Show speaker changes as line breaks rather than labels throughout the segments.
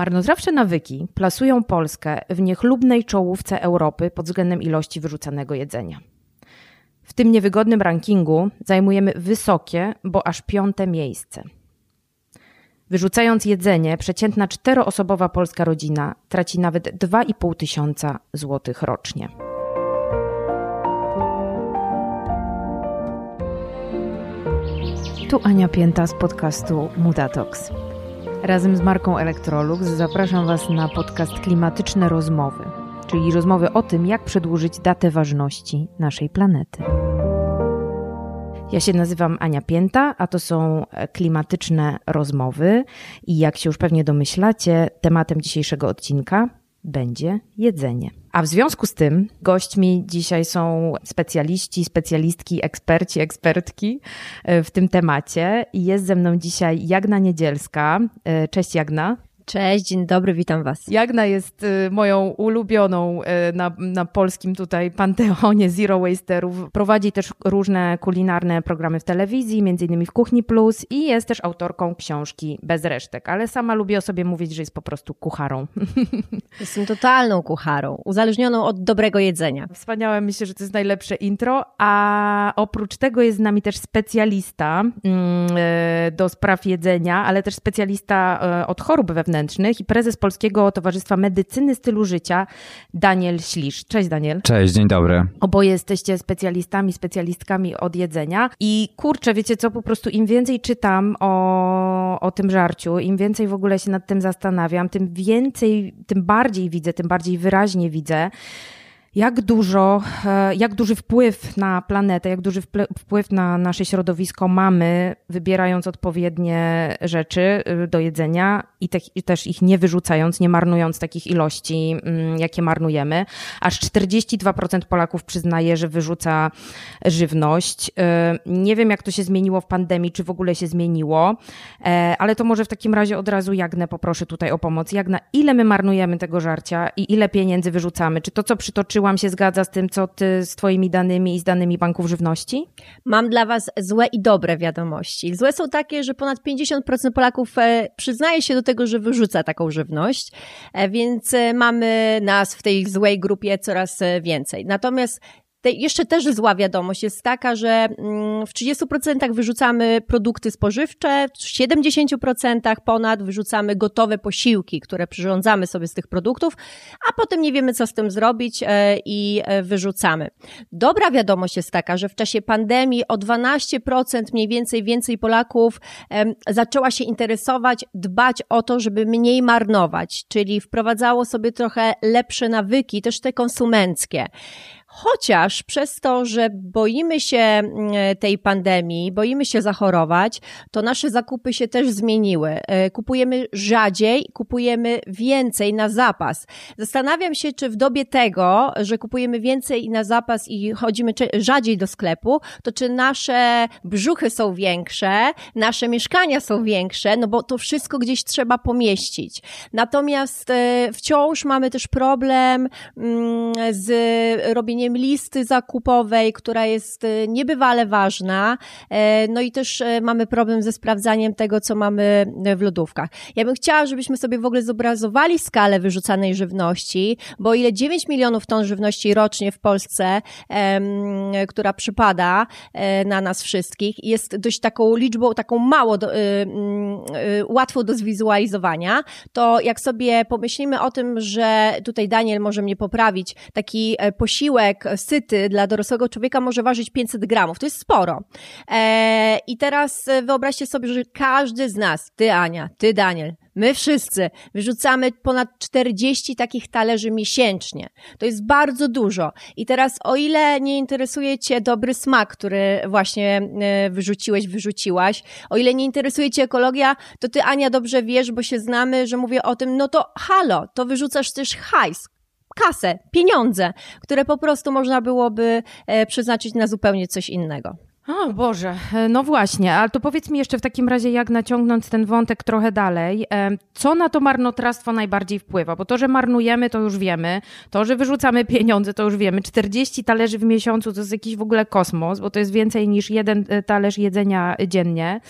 Marnotrawcze nawyki plasują Polskę w niechlubnej czołówce Europy pod względem ilości wyrzucanego jedzenia. W tym niewygodnym rankingu zajmujemy wysokie, bo aż piąte miejsce. Wyrzucając jedzenie, przeciętna czteroosobowa polska rodzina traci nawet 2,5 tysiąca złotych rocznie. Tu Ania Pięta z podcastu Mudatox. Razem z marką Electrolux zapraszam Was na podcast Klimatyczne Rozmowy, czyli rozmowy o tym, jak przedłużyć datę ważności naszej planety. Ja się nazywam Ania Pięta, a to są klimatyczne rozmowy i jak się już pewnie domyślacie, tematem dzisiejszego odcinka będzie jedzenie. A w związku z tym gośćmi dzisiaj są specjaliści, specjalistki, eksperci, ekspertki e, w tym temacie. I jest ze mną dzisiaj Jagna Niedzielska. E, cześć Jagna.
Cześć, dzień dobry, witam Was.
Jagna jest y, moją ulubioną y, na, na polskim tutaj panteonie Zero Wasterów. Prowadzi też różne kulinarne programy w telewizji, między innymi w Kuchni Plus i jest też autorką książki Bez Resztek, ale sama lubię o sobie mówić, że jest po prostu kucharą.
Jestem totalną kucharą, uzależnioną od dobrego jedzenia.
Wspaniałe, myślę, że to jest najlepsze intro, a oprócz tego jest z nami też specjalista mm, y, do spraw jedzenia, ale też specjalista od chorób wewnętrznych, i prezes Polskiego Towarzystwa Medycyny Stylu Życia, Daniel Ślisz. Cześć Daniel.
Cześć, dzień dobry.
Oboje jesteście specjalistami, specjalistkami od jedzenia i kurczę, wiecie co, po prostu im więcej czytam o, o tym żarciu, im więcej w ogóle się nad tym zastanawiam, tym więcej, tym bardziej widzę, tym bardziej wyraźnie widzę, jak dużo, e, jak duży wpływ na planetę, jak duży wpływ na nasze środowisko mamy, wybierając odpowiednie rzeczy y, do jedzenia i, te, i też ich nie wyrzucając, nie marnując takich ilości, mm, jakie marnujemy. Aż 42% Polaków przyznaje, że wyrzuca żywność. Y, nie wiem, jak to się zmieniło w pandemii, czy w ogóle się zmieniło, e, ale to może w takim razie od razu Jagnę poproszę tutaj o pomoc. Jagna, ile my marnujemy tego żarcia i ile pieniędzy wyrzucamy? Czy to, co przytoczyłam, przytoczyłam, się zgadza z tym, co ty z twoimi danymi i z danymi banków żywności?
Mam dla was złe i dobre wiadomości. Złe są takie, że ponad 50% Polaków e, przyznaje się do tego, że wyrzuca taką żywność, e, więc e, mamy nas w tej złej grupie coraz więcej. Natomiast te, jeszcze też zła wiadomość jest taka, że mm, w 30% wyrzucamy produkty spożywcze, w 70% ponad wyrzucamy gotowe posiłki, które przyrządzamy sobie z tych produktów, a potem nie wiemy, co z tym zrobić e, i e, wyrzucamy. Dobra wiadomość jest taka, że w czasie pandemii o 12% mniej więcej więcej Polaków zaczęła się interesować, dbać o to, żeby mniej marnować, czyli wprowadzało sobie trochę lepsze nawyki, też te konsumenckie. Chociaż przez to, że boimy się mm, tej pandemii, boimy się zachorować, to nasze zakupy się też zmieniły. E, kupujemy rzadziej, kupujemy więcej na zapas. Zastanawiam się, czy w dobie tego, że kupujemy więcej na zapas i chodzimy rzadziej do sklepu, to czy nasze brzuchy są większe, nasze mieszkania są większe, no bo to wszystko gdzieś trzeba pomieścić. Natomiast e, wciąż mamy też problem mm, z robieniem listy zakupowej, która jest y, niebywale ważna. E, no i też e, mamy problem ze sprawdzaniem tego, co mamy e, w lodówkach. Ja bym chciała, żebyśmy sobie w ogóle zobrazowali skalę wyrzucanej żywności, bo ile 9 milionów ton żywności rocznie w Polsce, która przypada na nas wszystkich, jest dość taką liczbą, taką mało do, y, y, łatwą do zwizualizowania, to jak sobie pomyślimy o tym, że tutaj Daniel może mnie poprawić, taki posiłek posiłek syty dla dorosłego człowieka może ważyć 500 gramów. To jest sporo. E, I teraz e, wyobraźcie sobie, że każdy z nas, ty Ania, ty Daniel, My wszyscy wyrzucamy ponad 40 takich talerzy miesięcznie. To jest bardzo dużo. I teraz, o ile nie interesuje Cię dobry smak, który właśnie e, wyrzuciłeś, wyrzuciłaś, o ile nie interesuje Cię ekologia, to Ty, Ania, dobrze wiesz, bo się znamy, że mówię o tym, no to halo, to wyrzucasz też hajs kasę, pieniądze, które po prostu można byłoby e, przeznaczyć na zupełnie coś innego.
O Boże, e, no właśnie, ale to powiedz mi jeszcze w takim razie, jak naciągnąć ten wątek trochę dalej, e, co na to marnotrawstwo najbardziej wpływa? Bo to, że marnujemy, to już wiemy, to, że wyrzucamy pieniądze, to już wiemy, 40 talerzy w miesiącu to jest jakiś w ogóle kosmos, bo to jest więcej niż jeden talerz jedzenia dziennie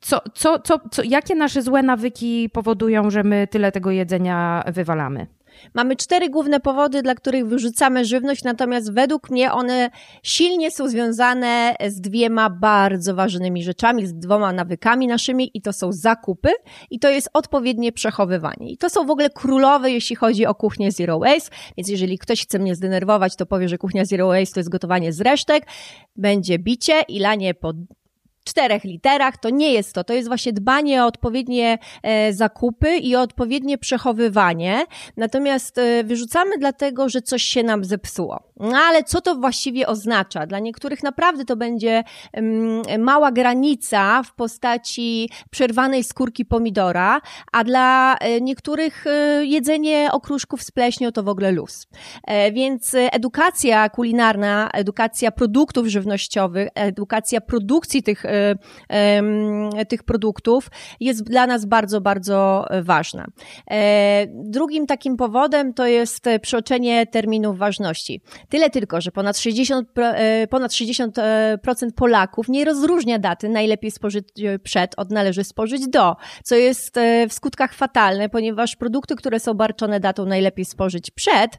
co, co, co, co, jakie nasze złe nawyki powodują, że my tyle tego jedzenia wywalamy?
Mamy cztery główne powody, dla których wyrzucamy żywność, natomiast według mnie one silnie są związane z dwiema bardzo ważnymi rzeczami, z dwoma nawykami naszymi i to są zakupy i to jest odpowiednie przechowywanie. I to są w ogóle królowe, jeśli chodzi o kuchnię Zero Waste, więc jeżeli ktoś chce mnie zdenerwować, to powie, że kuchnia Zero Waste to jest gotowanie z resztek, będzie bicie i lanie pod czterech literach. To nie jest to. To jest właśnie dbanie o odpowiednie e, zakupy i o odpowiednie przechowywanie. Natomiast e, wyrzucamy dlatego, że coś się nam zepsuło. No ale co to właściwie oznacza? Dla niektórych naprawdę to będzie mała granica w postaci przerwanej skórki pomidora, a dla e, niektórych jedzenie okruszków z pleśnią to w ogóle luz. Więc edukacja kulinarna, edukacja produktów żywnościowych, edukacja produkcji tych tych produktów jest dla nas bardzo, bardzo ważna. E, drugim takim powodem to jest przekroczenie terminów ważności. Tyle tylko, że ponad 60%, e, ponad 60% Polaków nie rozróżnia daty najlepiej spożyć przed od należy spożyć do, co jest e, w skutkach fatalne, ponieważ produkty, które są barczone datą najlepiej spożyć przed,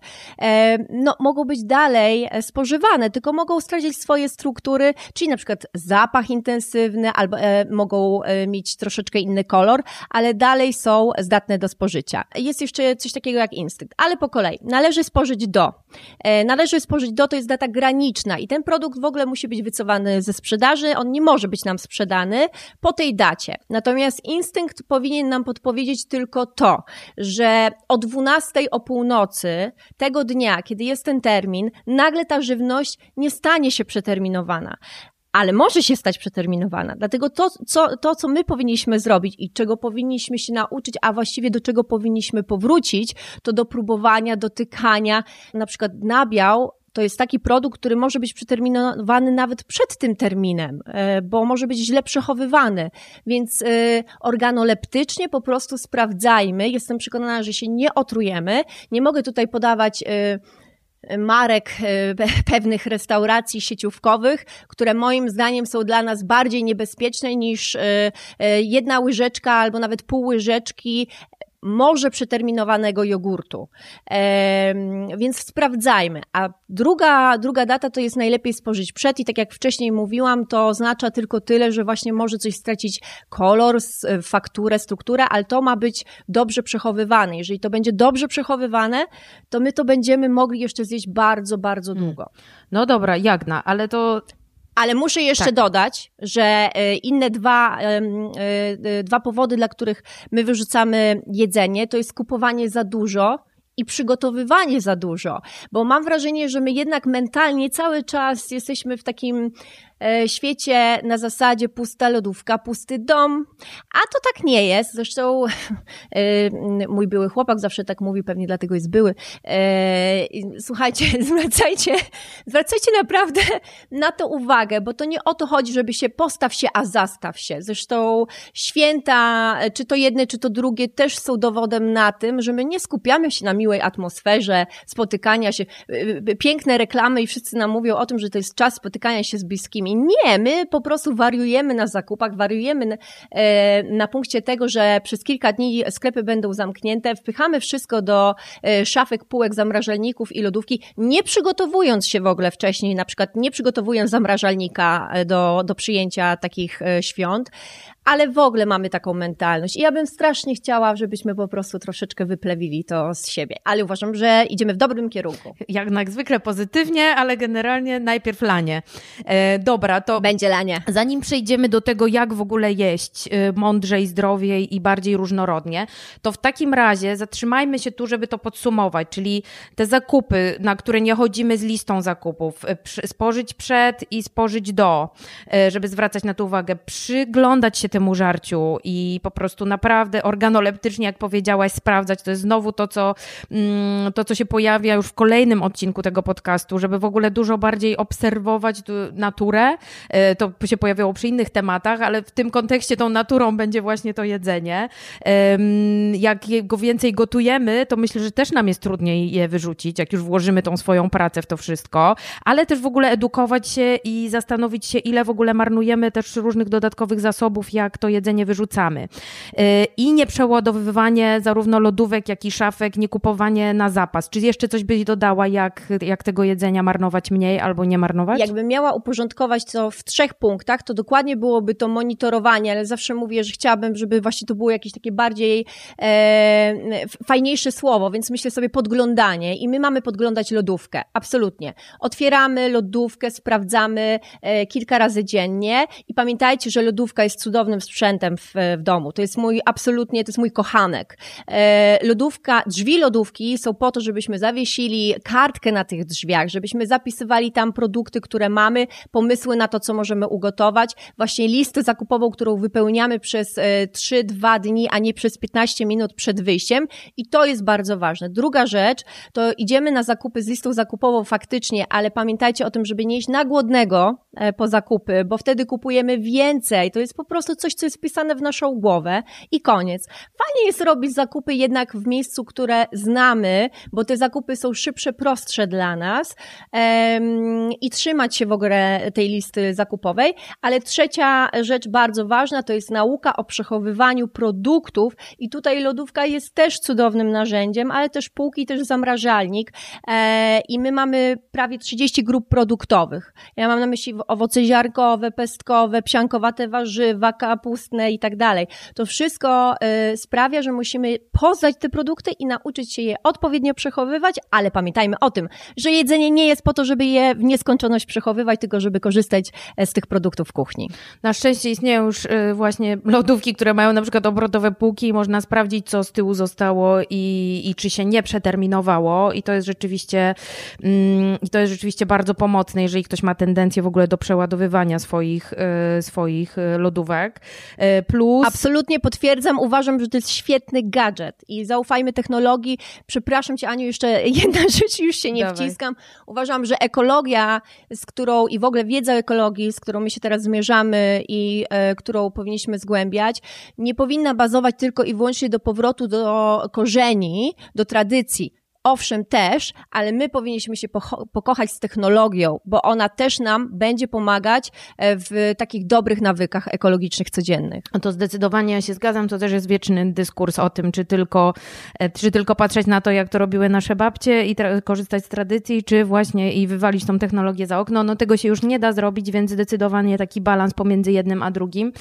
no, mogą być dalej spożywane, tylko mogą stracić swoje struktury, czyli na przykład zapach intensywny, albo e, mogą e, mieć troszeczkę inny kolor, ale dalej są zdatne do spożycia. Jest jeszcze coś takiego jak instynkt, ale po kolei. Należy spożyć do. E, należy spożyć do to jest data graniczna i ten produkt w ogóle musi być wycofany ze sprzedaży, on nie może być nam sprzedany po tej dacie. Natomiast instynkt powinien nam podpowiedzieć tylko to, że o 12 o północy tego dnia, kiedy jest ten termin, nagle ta żywność nie stanie się przeterminowana ale może się stać przeterminowana. Dlatego to co, to, co my powinniśmy zrobić i czego powinniśmy się nauczyć, a właściwie do czego powinniśmy powrócić, to do próbowania, dotykania. Na przykład nabiał to jest taki produkt, który może być przeterminowany nawet przed tym terminem, e, bo może być źle przechowywany. Więc e, organoleptycznie po prostu sprawdzajmy. Jestem przekonana, że się nie otrujemy. Nie mogę tutaj podawać e, marek e, pewnych restauracji sieciówkowych, które moim zdaniem są dla nas bardziej niebezpieczne niż e, e, jedna łyżeczka albo nawet pół łyżeczki może przeterminowanego jogurtu. E, więc sprawdzajmy. A druga, druga data to jest najlepiej spożyć przed i tak jak wcześniej mówiłam, to oznacza tylko tyle, że właśnie może coś stracić kolor, fakturę, strukturę, ale to ma być dobrze przechowywane. Jeżeli to będzie dobrze przechowywane, to my to będziemy mogli jeszcze zjeść bardzo, bardzo hmm. długo.
No dobra, Jagna, ale to
ale muszę jeszcze tak. dodać, że e, inne dwa, e, e, dwa powody, dla których my wyrzucamy jedzenie, to jest kupowanie za dużo i przygotowywanie za dużo, bo mam wrażenie, że my jednak mentalnie cały czas jesteśmy w takim świecie na zasadzie pusta lodówka, pusty dom, a to tak nie jest. Zresztą e, mój były chłopak zawsze tak mówi, pewnie dlatego jest były. E, słuchajcie, zwracajcie, zwracajcie naprawdę na to uwagę, bo to nie o to chodzi, żeby się postaw się, a zastaw się. Zresztą święta, czy to jedne, czy to drugie, też są dowodem na tym, że my nie skupiamy się na miłej atmosferze, spotykania się, piękne reklamy i wszyscy nam mówią o tym, że to jest czas spotykania się z bliskimi nie, my po prostu wariujemy na zakupach, wariujemy na, e, na punkcie tego, że przez kilka dni sklepy będą zamknięte, wpychamy wszystko do e, szafek, półek, zamrażalników i lodówki, nie przygotowując się w ogóle wcześniej, na przykład nie przygotowując zamrażalnika e, do, do przyjęcia takich świąt, ale w ogóle mamy taką mentalność. I ja bym strasznie chciała, żebyśmy po prostu troszeczkę wyplewili to z siebie. Ale uważam, że idziemy w dobrym kierunku.
Jak, jak zwykle pozytywnie, ale generalnie najpierw lanie. E, dobra, to.
Będzie lanie.
Zanim przejdziemy do tego, jak w ogóle jeść e, mądrzej, zdrowiej i bardziej różnorodnie, to w takim razie zatrzymajmy się tu, żeby to podsumować, czyli te zakupy, na które nie chodzimy z listą zakupów, e, spożyć przed i spożyć do, e, żeby zwracać na to uwagę, przyglądać się temu żarciu i po prostu naprawdę organoleptycznie, jak powiedziałaś, sprawdzać. To jest znowu to, co, mm, to, co się pojawia już w kolejnym odcinku tego podcastu, żeby w ogóle dużo bardziej obserwować naturę E, to się pojawiało przy innych tematach, ale w tym kontekście tą naturą będzie właśnie to jedzenie. Jak go więcej gotujemy, to myślę, że też nam jest trudniej je wyrzucić, jak już włożymy tą swoją pracę w to wszystko, ale też w ogóle edukować się i zastanowić się, ile w ogóle marnujemy też różnych dodatkowych zasobów, jak to jedzenie wyrzucamy. E, I nie przeładowywanie zarówno lodówek, jak i szafek, nie kupowanie na zapas. Czy jeszcze coś byś dodała, jak, jak tego jedzenia marnować mniej albo nie marnować?
Jakbym miała uporządkować to w trzech punktach, to dokładnie byłoby to monitorowanie, ale zawsze mówię, że chciałabym, żeby właśnie to było jakieś takie bardziej e, fajniejsze słowo, więc myślę sobie podglądanie i my mamy podglądać lodówkę, absolutnie. Otwieramy lodówkę, sprawdzamy e, kilka razy dziennie i pamiętajcie, że lodówka jest cudownym sprzętem w, w domu. To jest mój absolutnie, to jest mój kochanek. E, lodówka, drzwi lodówki są po to, żebyśmy zawiesili kartkę na tych drzwiach, żebyśmy zapisywali tam produkty, które mamy, pomysły na to, co możemy ugotować, właśnie listę zakupową, którą wypełniamy przez 3-2 e, dni, a nie przez 15 minut przed wyjściem i to jest bardzo ważne. Druga rzecz, to idziemy na zakupy z listą zakupową faktycznie, ale pamiętajcie o tym, żeby nie iść na głodnego e, po zakupy, bo wtedy kupujemy więcej. To jest po prostu coś, co jest wpisane w naszą głowę i koniec. Fajnie jest robić zakupy jednak w miejscu, które znamy, bo te zakupy są szybsze, prostsze dla nas i trzymać się w ogóle tej listy zakupowej. Ale trzecia rzecz bardzo ważna to jest nauka o przechowywaniu produktów i tutaj lodówka jest też cudownym narzędziem, ale też półki, też zamrażalnik e, i my mamy prawie 30 grup produktowych. Ja mam na myśli owoce ziarkowe, pestkowe, psiankowate warzywa, kapustne i tak dalej. To wszystko y, sprawia, że musimy poznać te produkty i nauczyć się je odpowiednio przechowywać, ale pamiętajmy o tym, że jedzenie nie jest po to, żeby je w nieskończoność przechowywać, tylko żeby korzystać e, z tych produktów w kuchni.
Na szczęście istnieją już y, właśnie lodówki, które mają na przykład obrotowe półki i można sprawdzić, co z tyłu zostało i, i czy się nie przeterminowało i to jest rzeczywiście mm, i to jest rzeczywiście bardzo pomocne, jeżeli ktoś ma tendencję w ogóle do przeładowywania swoich, y, swoich lodówek.
Plus... Absolutnie potwierdzam, uważam, że to jest świetny gadżet i zaufajmy technologii. Przepraszam cię, Aniu, jeszcze jedna rzecz, już się nie Dawaj. wciskam. Uważam, że ekologia, z którą i w ogóle wiedza ekologii, z którą my się teraz zmierzamy i e, którą powinniśmy zgłębiać, nie powinna bazować tylko i wyłącznie do powrotu do korzeni, do tradycji. Owszem, też, ale my powinniśmy się pokochać z technologią, bo ona też nam będzie pomagać e, w takich dobrych nawykach ekologicznych codziennych.
No to zdecydowanie ja się zgadzam, to też jest wieczny dyskurs o tym, czy tylko, e, czy tylko patrzeć na to, jak to robiły nasze babcie i korzystać z tradycji, czy właśnie i wywalić tą technologię za okno. No tego się już nie da zrobić, więc zdecydowanie taki balans pomiędzy jednym a drugim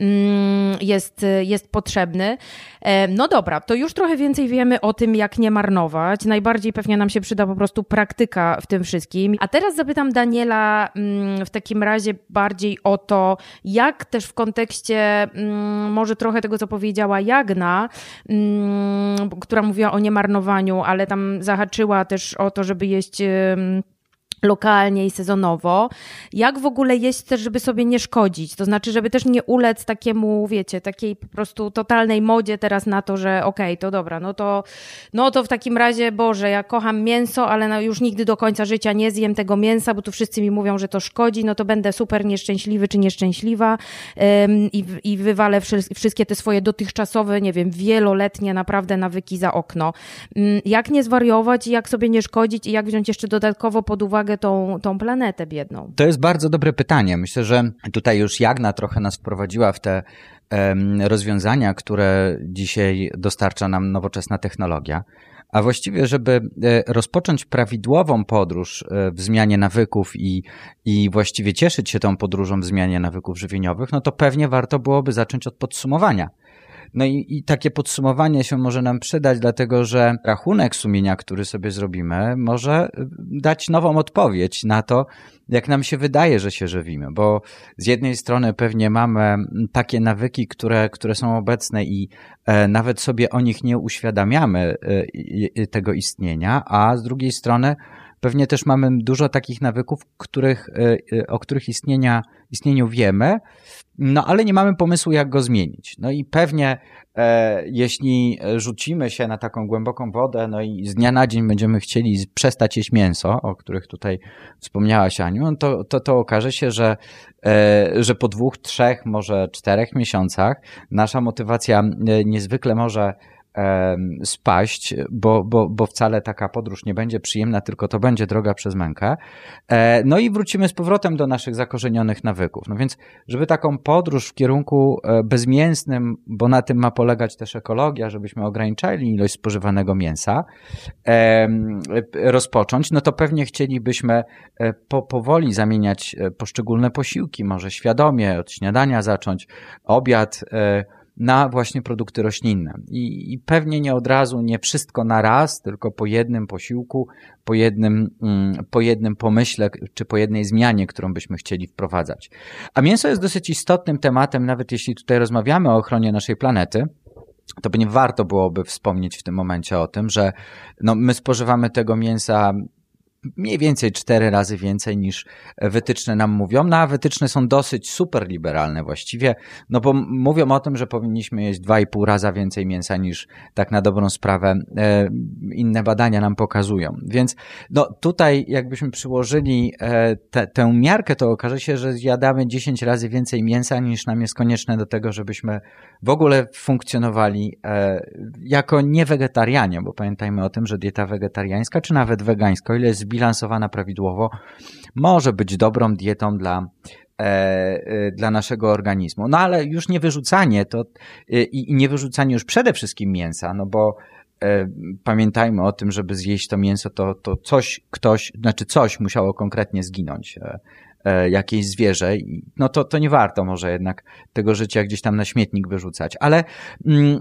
mm, jest, jest potrzebny. E, no dobra, to już trochę więcej wiemy o tym, jak nie marnować najbardziej pewnie nam się przyda po prostu praktyka w tym wszystkim. A teraz zapytam Daniela mm, w takim razie bardziej o to, jak też w kontekście mm, może trochę tego, co powiedziała Jagna, mm, która mówiła o niemarnowaniu, ale tam zahaczyła też o to, żeby jeść lokalnie i sezonowo. Jak w ogóle jeść też, żeby sobie nie szkodzić? To znaczy, żeby też nie ulec takiemu, wiecie, takiej po prostu totalnej modzie teraz na to, że okej, okay, to dobra, no to, no to w takim razie, Boże, ja kocham mięso, ale no już nigdy do końca życia nie zjem tego mięsa, bo tu wszyscy mi mówią, że to szkodzi, no to będę super nieszczęśliwy czy nieszczęśliwa ym, i, i wywalę wszystkie te swoje dotychczasowe, nie wiem, wieloletnie naprawdę nawyki za okno. Ym, jak nie zwariować i jak sobie nie szkodzić i jak wziąć jeszcze dodatkowo pod uwagę tą, tą planetę biedną?
To jest bardzo dobre pytanie. Myślę, że tutaj już Jagna trochę nas wprowadziła w te rozwiązania, które dzisiaj dostarcza nam nowoczesna technologia. A właściwie, żeby e, rozpocząć prawidłową podróż e, w zmianie nawyków i, i właściwie cieszyć się tą podróżą w zmianie nawyków żywieniowych, no to pewnie warto byłoby zacząć od podsumowania no i, i takie podsumowanie się może nam przydać, dlatego że rachunek sumienia, który sobie zrobimy, może y, dać nową odpowiedź na to, jak nam się wydaje, że się żywimy, bo z jednej strony pewnie mamy takie nawyki, które, które są obecne i e, nawet sobie o nich nie uświadamiamy e, tego istnienia, a z drugiej strony pewnie też mamy dużo takich nawyków, których, o których istnienia, istnieniu wiemy, no ale nie mamy pomysłu, jak go zmienić. No i pewnie e, jeśli rzucimy się na taką głęboką wodę, no i z dnia na dzień będziemy chcieli przestać jeść mięso, o których tutaj wspomniałaś Aniu, no to, to, to okaże się, że, e, że po dwóch, trzech, może czterech miesiącach nasza motywacja e, niezwykle może spaść, bo, bo, bo wcale taka podróż nie będzie przyjemna, tylko to będzie droga przez mękę. E, no i wrócimy z powrotem do naszych zakorzenionych nawyków. No więc, żeby taką podróż w kierunku e, bezmięsnym, bo na tym ma polegać też ekologia, żebyśmy ograniczali ilość spożywanego mięsa, rozpocząć, no to pewnie chcielibyśmy e, po, powoli zamieniać poszczególne posiłki, może świadomie od śniadania zacząć, obiad, na właśnie produkty roślinne. I, I, pewnie nie od razu, nie wszystko na raz, tylko po jednym posiłku, po jednym, mm, po jednym pomyśle, czy po jednej zmianie, którą byśmy chcieli wprowadzać. A mięso jest dosyć istotnym tematem, nawet jeśli tutaj rozmawiamy o ochronie naszej planety to by nie warto byłoby wspomnieć w tym momencie o tym, że no, my spożywamy tego mięsa mniej więcej cztery razy więcej niż wytyczne nam mówią. No a wytyczne są dosyć super liberalne właściwie, no bo mówią o tym, że powinniśmy jeść dwa i pół raza więcej mięsa niż tak na dobrą sprawę e, inne badania nam pokazują. Więc no tutaj jakbyśmy przyłożyli e, te, tę miarkę, to okaże się, że zjadamy 10 razy więcej mięsa niż nam jest konieczne do tego, żebyśmy w ogóle funkcjonowali e, jako niewegetarianie, bo pamiętajmy o tym, że dieta wegetariańska, czy nawet wegańska, o ile jest zbilansowana prawidłowo, może być dobrą dietą dla, e, e, dla naszego organizmu. No ale już nie wyrzucanie to e, i nie wyrzucanie już przede wszystkim mięsa, no bo pamiętajmy o tym, żeby zjeść to mięso, to, to coś, ktoś, znaczy coś musiało konkretnie zginąć jakieś zwierzę, no to, to nie warto może jednak tego życia gdzieś tam na śmietnik wyrzucać. Ale mm,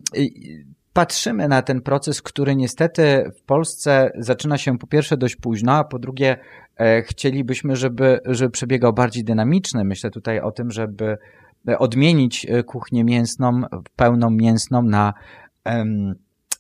patrzymy na ten proces, który niestety w Polsce zaczyna się po pierwsze dość późno, a po drugie e, chcielibyśmy, żeby, żeby przebiegał bardziej dynamiczny. Myślę tutaj o tym, żeby odmienić e, kuchnię mięsną, pełną mięsną na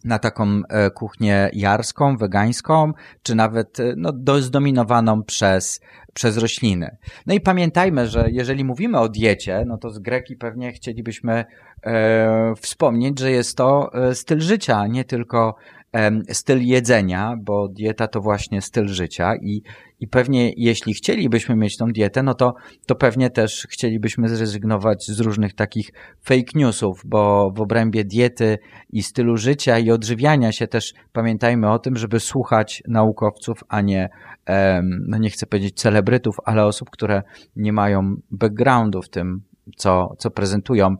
na taką e, kuchnię jarską, wegańską, czy nawet no, do, zdominowaną przez, przez rośliny. No i pamiętajmy, że jeżeli mówimy o diecie, no to z Greki pewnie chcielibyśmy e, wspomnieć, że jest to e, styl życia, nie tylko e, styl jedzenia, bo dieta to właśnie styl życia i, i pewnie jeśli chcielibyśmy mieć tą dietę, no to, to pewnie też chcielibyśmy zrezygnować z różnych takich fake newsów, bo w obrębie diety i stylu życia i odżywiania się też pamiętajmy o tym, żeby słuchać naukowców, a nie, no nie chcę powiedzieć celebrytów, ale osób, które nie mają backgroundu w tym, co, co prezentują.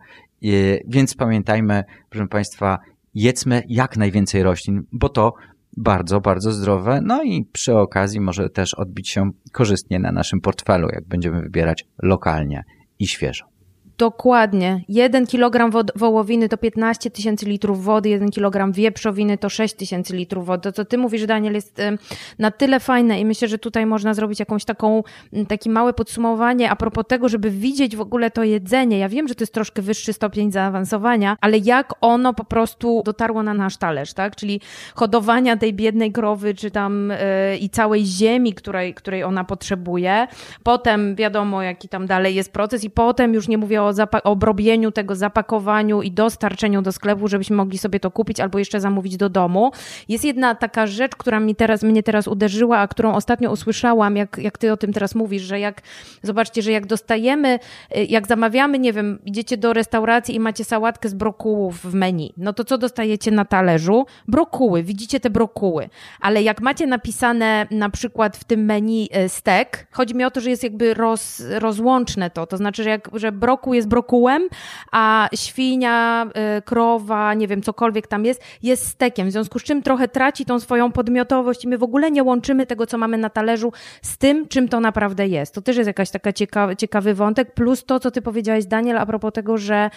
Więc pamiętajmy, proszę Państwa, jedzmy jak najwięcej roślin, bo to bardzo, bardzo zdrowe. No i przy okazji może też odbić się korzystnie na naszym portfelu, jak będziemy wybierać lokalnie i świeżo.
Dokładnie. 1 kg wołowiny to 15 tysięcy litrów wody, 1 kg wieprzowiny to 6 tysięcy litrów wody. To, co ty mówisz, Daniel, jest na tyle fajne i myślę, że tutaj można zrobić jakąś taką, takie małe podsumowanie a propos tego, żeby widzieć w ogóle to jedzenie. Ja wiem, że to jest troszkę wyższy stopień zaawansowania, ale jak ono po prostu dotarło na nasz talerz, tak? Czyli hodowania tej biednej krowy, czy tam yy, i całej ziemi, której, której ona potrzebuje. Potem wiadomo, jaki tam dalej jest proces i potem już nie mówię o o obrobieniu tego, zapakowaniu i dostarczeniu do sklepu, żebyśmy mogli sobie to kupić albo jeszcze zamówić do domu. Jest jedna taka rzecz, która mi teraz, mnie teraz uderzyła, a którą ostatnio usłyszałam, jak, jak ty o tym teraz mówisz, że jak, zobaczcie, że jak dostajemy, y, jak zamawiamy, nie wiem, idziecie do restauracji i macie sałatkę z brokułów w menu, no to co dostajecie na talerzu? Brokuły, widzicie te brokuły, ale jak macie napisane na przykład w tym menu y, stek, chodzi mi o to, że jest jakby roz, rozłączne to, to znaczy, że, jak, że brokuł jest brokułem, a świnia, y, krowa, nie wiem, cokolwiek tam jest, jest stekiem. W związku z czym trochę traci tą swoją podmiotowość i my w ogóle nie łączymy tego, co mamy na talerzu z tym, czym to naprawdę jest. To też jest jakaś taka ciekawy, wątek, plus to, co ty powiedziałeś, Daniel, a propos tego, że,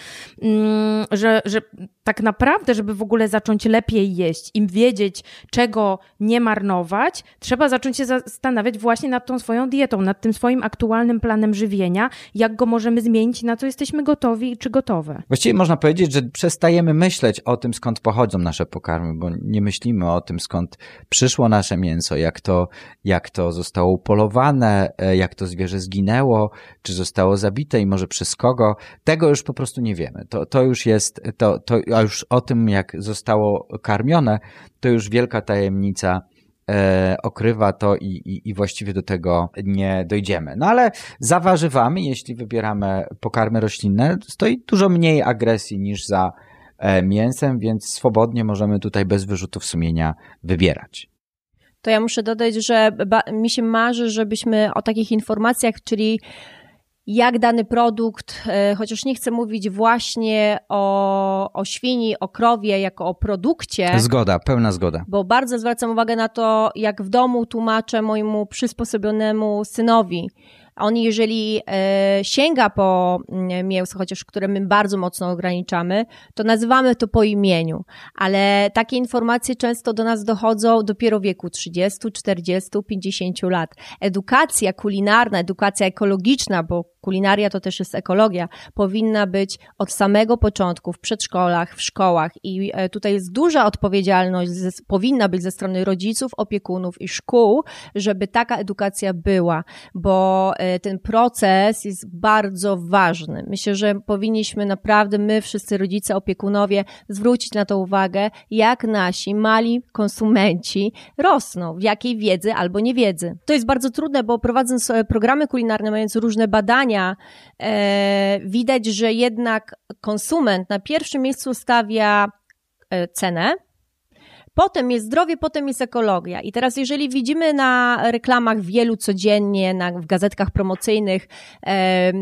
mm, że, że tak naprawdę, żeby w ogóle zacząć lepiej jeść, im wiedzieć, czego nie marnować, trzeba zacząć się zastanawiać właśnie nad tą swoją dietą, nad tym swoim aktualnym planem żywienia, jak go możemy zmienić, na co jesteśmy gotowi czy gotowe.
Właściwie można powiedzieć, że przestajemy myśleć o tym, skąd pochodzą nasze pokarmy, bo nie myślimy o tym, skąd przyszło nasze mięso, jak to, jak to zostało upolowane, e, jak to zwierzę zginęło, czy zostało zabite i może przez kogo. Tego już po prostu nie wiemy. To, to już jest, to, to, a już o tym, jak zostało karmione, to już wielka tajemnica e, okrywa to i, i, i właściwie do tego nie dojdziemy. No ale za warzywami, jeśli wybieramy pokarmy roślinne, stoi dużo mniej agresji niż za e, mięsem, więc swobodnie możemy tutaj bez wyrzutów sumienia wybierać.
To ja muszę dodać, że mi się marzy, żebyśmy o takich informacjach, czyli jak dany produkt, e, chociaż nie chcę mówić właśnie o, o świni, o krowie, jako o produkcie.
Zgoda, pełna zgoda.
Bo bardzo zwracam uwagę na to, jak w domu tłumaczę mojemu przysposobionemu synowi, on jeżeli e, sięga po mm, mięso, chociaż które my bardzo mocno ograniczamy, to nazywamy to po imieniu, ale takie informacje często do nas dochodzą dopiero w wieku 30, 40, 50 lat. Edukacja kulinarna, edukacja ekologiczna, bo kulinaria to też jest ekologia, powinna być od samego początku w przedszkolach, w szkołach i e, tutaj jest duża odpowiedzialność, powinna być ze strony rodziców, opiekunów i szkół, żeby taka edukacja była, bo e, ten proces jest bardzo ważny. Myślę, że powinniśmy naprawdę my, wszyscy rodzice, opiekunowie, zwrócić na to uwagę, jak nasi mali konsumenci rosną, w jakiej wiedzy albo niewiedzy. To jest bardzo trudne, bo prowadząc e, programy kulinarne, mając różne badania, e, widać, że jednak konsument na pierwszym miejscu stawia e, cenę, Potem jest zdrowie, potem jest ekologia. I teraz, jeżeli widzimy na reklamach wielu codziennie, na, w gazetkach promocyjnych e,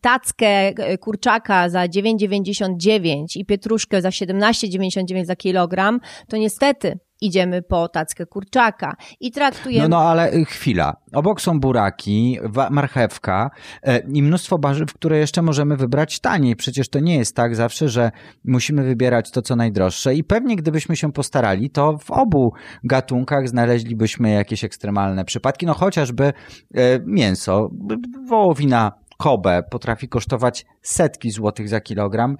tackę kurczaka za 9,99 i pietruszkę za 17,99 za kilogram, to niestety idziemy po tackę kurczaka i traktujemy...
No, no ale y, chwila. Obok są buraki, marchewka e, i mnóstwo warzyw, które jeszcze możemy wybrać taniej. Przecież to nie jest tak zawsze, że musimy wybierać to, co najdroższe i pewnie gdybyśmy się postarali, to w obu gatunkach znaleźlibyśmy jakieś ekstremalne przypadki. No chociażby e, mięso, wołowina Kobe potrafi kosztować setki złotych za kilogram.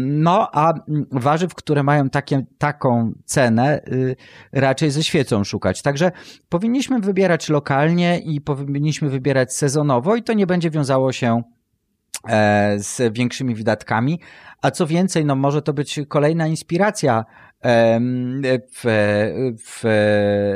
No, a warzyw, które mają takie, taką cenę, y, raczej ze świecą szukać. Także powinniśmy wybierać lokalnie i powinniśmy wybierać sezonowo i to nie będzie wiązało się e, z większymi wydatkami. A co więcej, no może to być kolejna inspiracja w, w,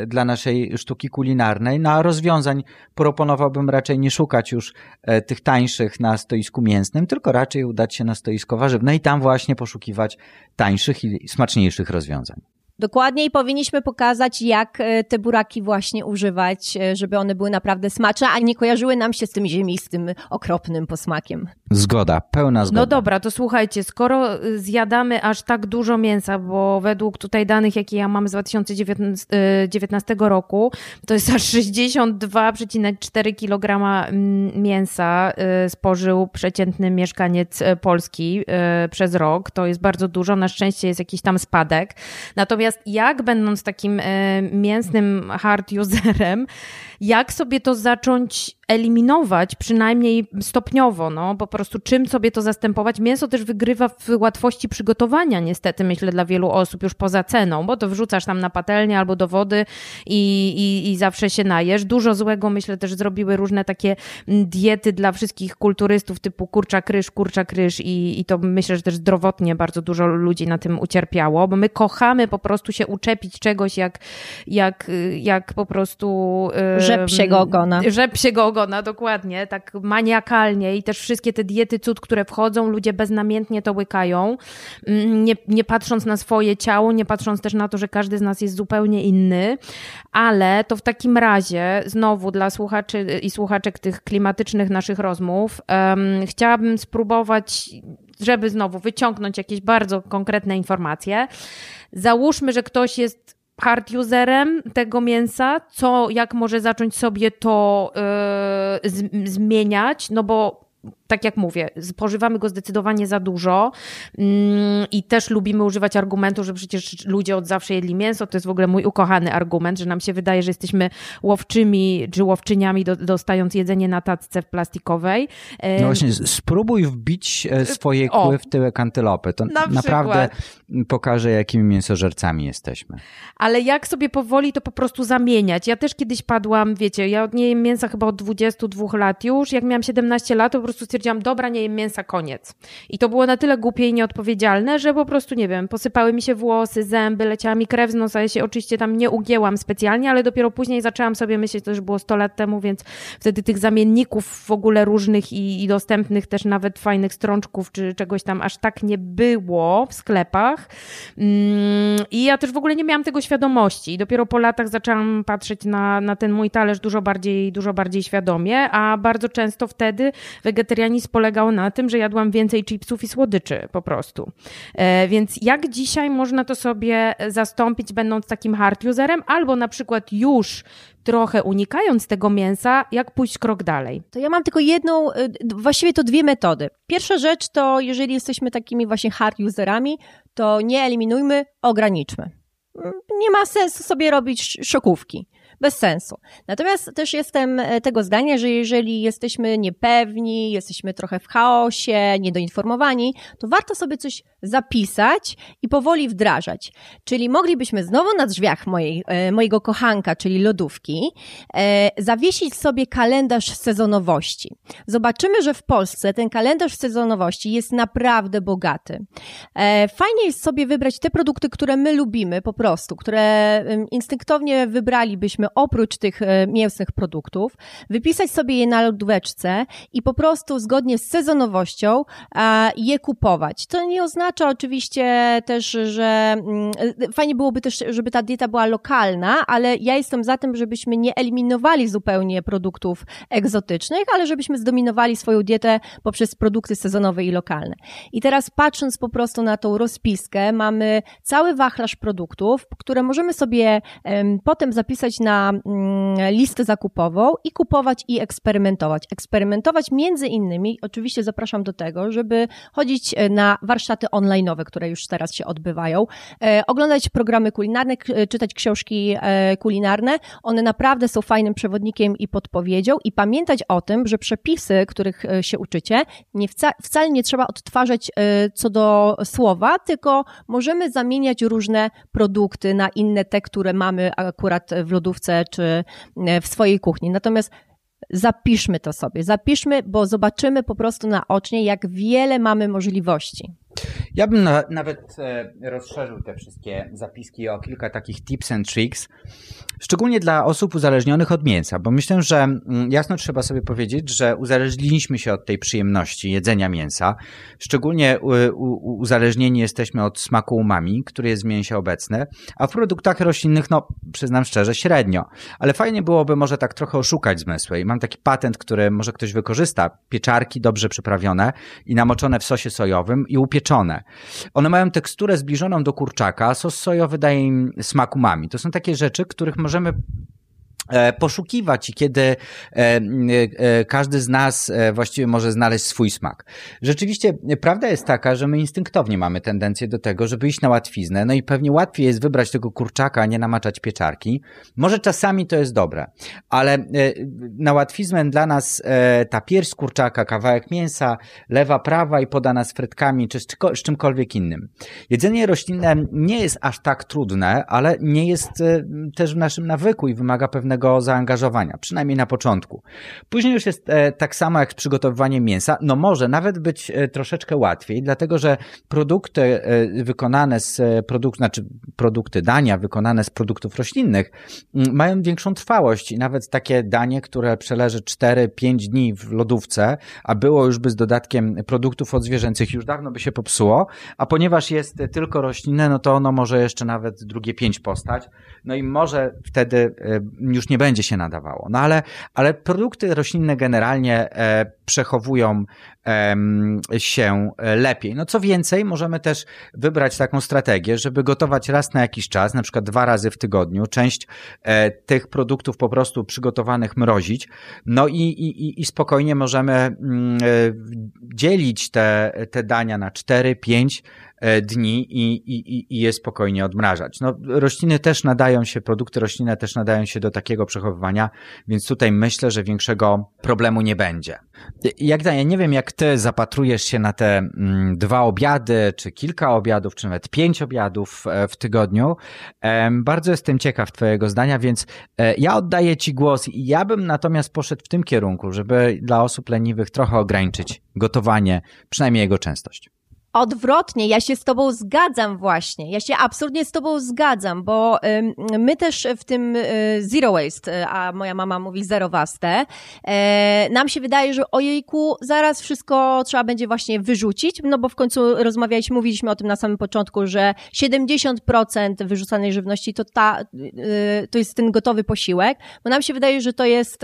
dla naszej sztuki kulinarnej. Na rozwiązań proponowałbym raczej nie szukać już e, tych tańszych na stoisku mięsnym, tylko raczej udać się na stoisko warzywne i tam właśnie poszukiwać tańszych i smaczniejszych rozwiązań.
Dokładniej powinniśmy pokazać, jak e, te buraki właśnie używać, e, żeby one były naprawdę smaczne, a nie kojarzyły nam się z tym ziemistym, okropnym posmakiem.
Zgoda, pełna zgoda.
No dobra, to słuchajcie, skoro y, zjadamy aż tak dużo mięsa, bo według tutaj danych, jakie ja mam z 2019 y, roku, to jest aż 62,4 kg mm, mięsa spożył przeciętny mieszkaniec Polski przez rok. To jest bardzo dużo, na szczęście jest jakiś tam spadek. Natomiast Natomiast jak będąc takim e, mięsnym hard userem, jak sobie to zacząć eliminować, przynajmniej stopniowo, no po prostu czym sobie to zastępować. Mięso też wygrywa w łatwości przygotowania, niestety, myślę, dla wielu osób już poza ceną, bo to wrzucasz tam na patelnię albo do wody i, i, i zawsze się najesz. Dużo złego, myślę, też zrobiły różne takie mm, diety dla wszystkich kulturystów typu kurcza kryż, kurcza kryż i, i to myślę, że też zdrowotnie bardzo dużo ludzi na tym ucierpiało, bo my kochamy po prostu się uczepić czegoś jak, jak, jak po prostu...
Rzep ogona.
Rzep ogona, dokładnie, tak maniakalnie i też wszystkie te diety cud, które wchodzą, ludzie beznamiętnie to łykają, mm, nie, nie patrząc na swoje ciało, nie patrząc też na to, że każdy z nas jest zupełnie inny, ale to w takim razie, znowu dla słuchaczy i słuchaczek tych klimatycznych naszych rozmów, um, chciałabym spróbować żeby znowu wyciągnąć jakieś bardzo konkretne informacje. Załóżmy, że ktoś jest hard userem tego mięsa, co, jak może zacząć sobie to yy, zmieniać, no bo tak jak mówię, spożywamy go zdecydowanie za dużo mm, i też lubimy używać argumentu, że przecież ludzie od zawsze jedli mięso. To jest w ogóle mój ukochany argument, że nam się wydaje, że jesteśmy łowczymi czy łowczyniami do, dostając jedzenie na tacce w plastikowej.
No właśnie, spróbuj wbić e, swoje kły w tyłek antylopy. To na naprawdę pokaże, jakimi mięsożercami jesteśmy.
Ale jak sobie powoli to po prostu zamieniać. Ja też kiedyś padłam, wiecie, ja nie jem mięsa chyba od 22 lat już. Jak miałam 17 lat, to po prostu stwierdziłam, dobra, nie jem mięsa, koniec. I to było na tyle głupie i nieodpowiedzialne, że po prostu, nie wiem, posypały mi się włosy, zęby, leciała mi krew z nosa. Ja się oczywiście tam nie ugięłam specjalnie, ale dopiero później zaczęłam sobie myśleć, to już było 100 lat temu, więc wtedy tych zamienników w ogóle różnych i, i dostępnych też nawet fajnych strączków czy czegoś tam aż tak nie było w sklepach. Mm, I ja też w ogóle nie miałam tego świadomości. I dopiero po latach zaczęłam patrzeć na, na ten mój talerz dużo bardziej, dużo bardziej świadomie, a bardzo często wtedy wegetarianizm polegał na tym, że jadłam więcej chipsów i słodyczy po prostu. E, więc jak dzisiaj można to sobie zastąpić, będąc takim hard userem, albo na przykład już trochę unikając tego mięsa, jak pójść krok dalej?
To ja mam tylko jedną, y, właściwie to dwie metody. Pierwsza rzecz to, jeżeli jesteśmy takimi właśnie hard userami, to nie eliminujmy, ograniczmy. Mm, nie ma sensu sobie robić szokówki bez sensu. Natomiast też jestem e, tego zdania, że jeżeli jesteśmy niepewni, jesteśmy trochę w chaosie, niedoinformowani, to warto sobie coś zapisać i powoli wdrażać. Czyli moglibyśmy znowu na drzwiach mojej, e, mojego kochanka, czyli lodówki, e, zawiesić sobie kalendarz sezonowości. Zobaczymy, że w Polsce ten kalendarz sezonowości jest naprawdę bogaty. Fajnie jest sobie wybrać te produkty, które my lubimy po prostu, które instynktownie wybralibyśmy oprócz tych e, mięsnych produktów, wypisać sobie je na lodóweczce i po prostu zgodnie z sezonowością je kupować. To nie oznacza oczywiście też, że mm, fajnie byłoby też, żeby ta dieta była lokalna, ale ja jestem za tym, żebyśmy nie eliminowali zupełnie produktów egzotycznych, ale żebyśmy zdominowali swoją dietę poprzez produkty sezonowe i lokalne. I teraz patrząc po prostu na tą rozpiskę, mamy cały wachlarz produktów, które możemy sobie potem zapisać na Mm, listę zakupową i kupować i eksperymentować. Eksperymentować między innymi, oczywiście zapraszam do tego, żeby chodzić e, na warsztaty online'owe, które już teraz się odbywają, e, oglądać programy kulinarne, czytać książki e, kulinarne. One naprawdę są fajnym przewodnikiem i podpowiedzią i pamiętać o tym, że przepisy, których się uczycie, nie wca, wcale nie trzeba odtwarzać co do słowa, tylko możemy zamieniać różne produkty na inne te, które mamy akurat w lodówce czy e, w swojej kuchni. Natomiast zapiszmy to sobie, zapiszmy, bo zobaczymy po prostu naocznie, jak wiele mamy możliwości.
Ja bym na, nawet e, rozszerzył te wszystkie zapiski o kilka takich tips and tricks, szczególnie dla osób uzależnionych od mięsa, bo myślę, że mm, jasno trzeba sobie powiedzieć, że uzależniliśmy się od tej przyjemności jedzenia mięsa. Szczególnie uzależnieni jesteśmy od smaku umami, który jest w mięsie obecny, a w produktach roślinnych, no przyznam szczerze, średnio. Ale fajnie byłoby może tak trochę oszukać zmysły. I mam taki patent, który może ktoś wykorzysta. Pieczarki dobrze przyprawione i namoczone w sosie sojowym i upieczone One mają teksturę zbliżoną do kurczaka, sos sojowy daje im smak umami. To są takie rzeczy, których możemy poszukiwać i kiedy e, e, każdy z nas właściwie może znaleźć swój smak. Rzeczywiście prawda jest taka, że my instynktownie mamy tendencję do tego, żeby iść na łatwiznę, no i pewnie łatwiej jest wybrać tego kurczaka, a nie namaczać pieczarki. Może czasami to jest dobre, ale na łatwiznę dla nas ta pierś kurczaka, kawałek mięsa, lewa, prawa i podana z frytkami czy z czymkolwiek innym. Jedzenie roślinne nie jest aż tak trudne, ale nie jest też w naszym nawyku i wymaga pewnego pewnego zaangażowania, przynajmniej na początku. Później już jest e, tak samo jak z przygotowywaniem mięsa, no może nawet być e, troszeczkę łatwiej, dlatego że produkty e, wykonane z produktów, znaczy produkty dania wykonane z produktów roślinnych mają większą trwałość i nawet takie danie, które przeleży 4-5 dni w lodówce, a było już by z dodatkiem produktów odzwierzęcych, już dawno by się popsuło, a ponieważ jest tylko roślinne, no to ono może jeszcze nawet drugie pięć postać, no i może wtedy już już nie będzie się nadawało. No ale, ale produkty roślinne generalnie przechowują się lepiej. No co więcej, możemy też wybrać taką strategię, żeby gotować raz na jakiś czas, na przykład dwa razy w tygodniu, część tych produktów po prostu przygotowanych mrozić, no i, i, i spokojnie możemy mm, dzielić te, te dania na cztery, pięć E, dni i, i, i je spokojnie odmrażać. No, rośliny też nadają się, produkty roślinne też nadają się do takiego przechowywania, więc tutaj myślę, że większego problemu nie będzie. Jak ja nie wiem, jak ty zapatrujesz się na te mm, dwa obiady, czy kilka obiadów, czy nawet pięć obiadów e, w tygodniu. Bardzo jestem ciekaw twojego zdania, więc e, ja oddaję ci głos. Ja bym natomiast poszedł w tym kierunku, żeby dla osób leniwych trochę ograniczyć gotowanie, przynajmniej jego częstość.
Odwrotnie, ja się z Tobą zgadzam właśnie. Ja się absolutnie z Tobą zgadzam, bo my też w tym y, zero waste, a moja mama mówi zero waste, y, nam się wydaje, że ojejku, zaraz wszystko trzeba będzie właśnie wyrzucić, no bo w końcu rozmawialiśmy, mówiliśmy o tym na samym początku, że 70% wyrzucanej żywności to, ta, to jest ten gotowy posiłek, bo nam się wydaje, że to jest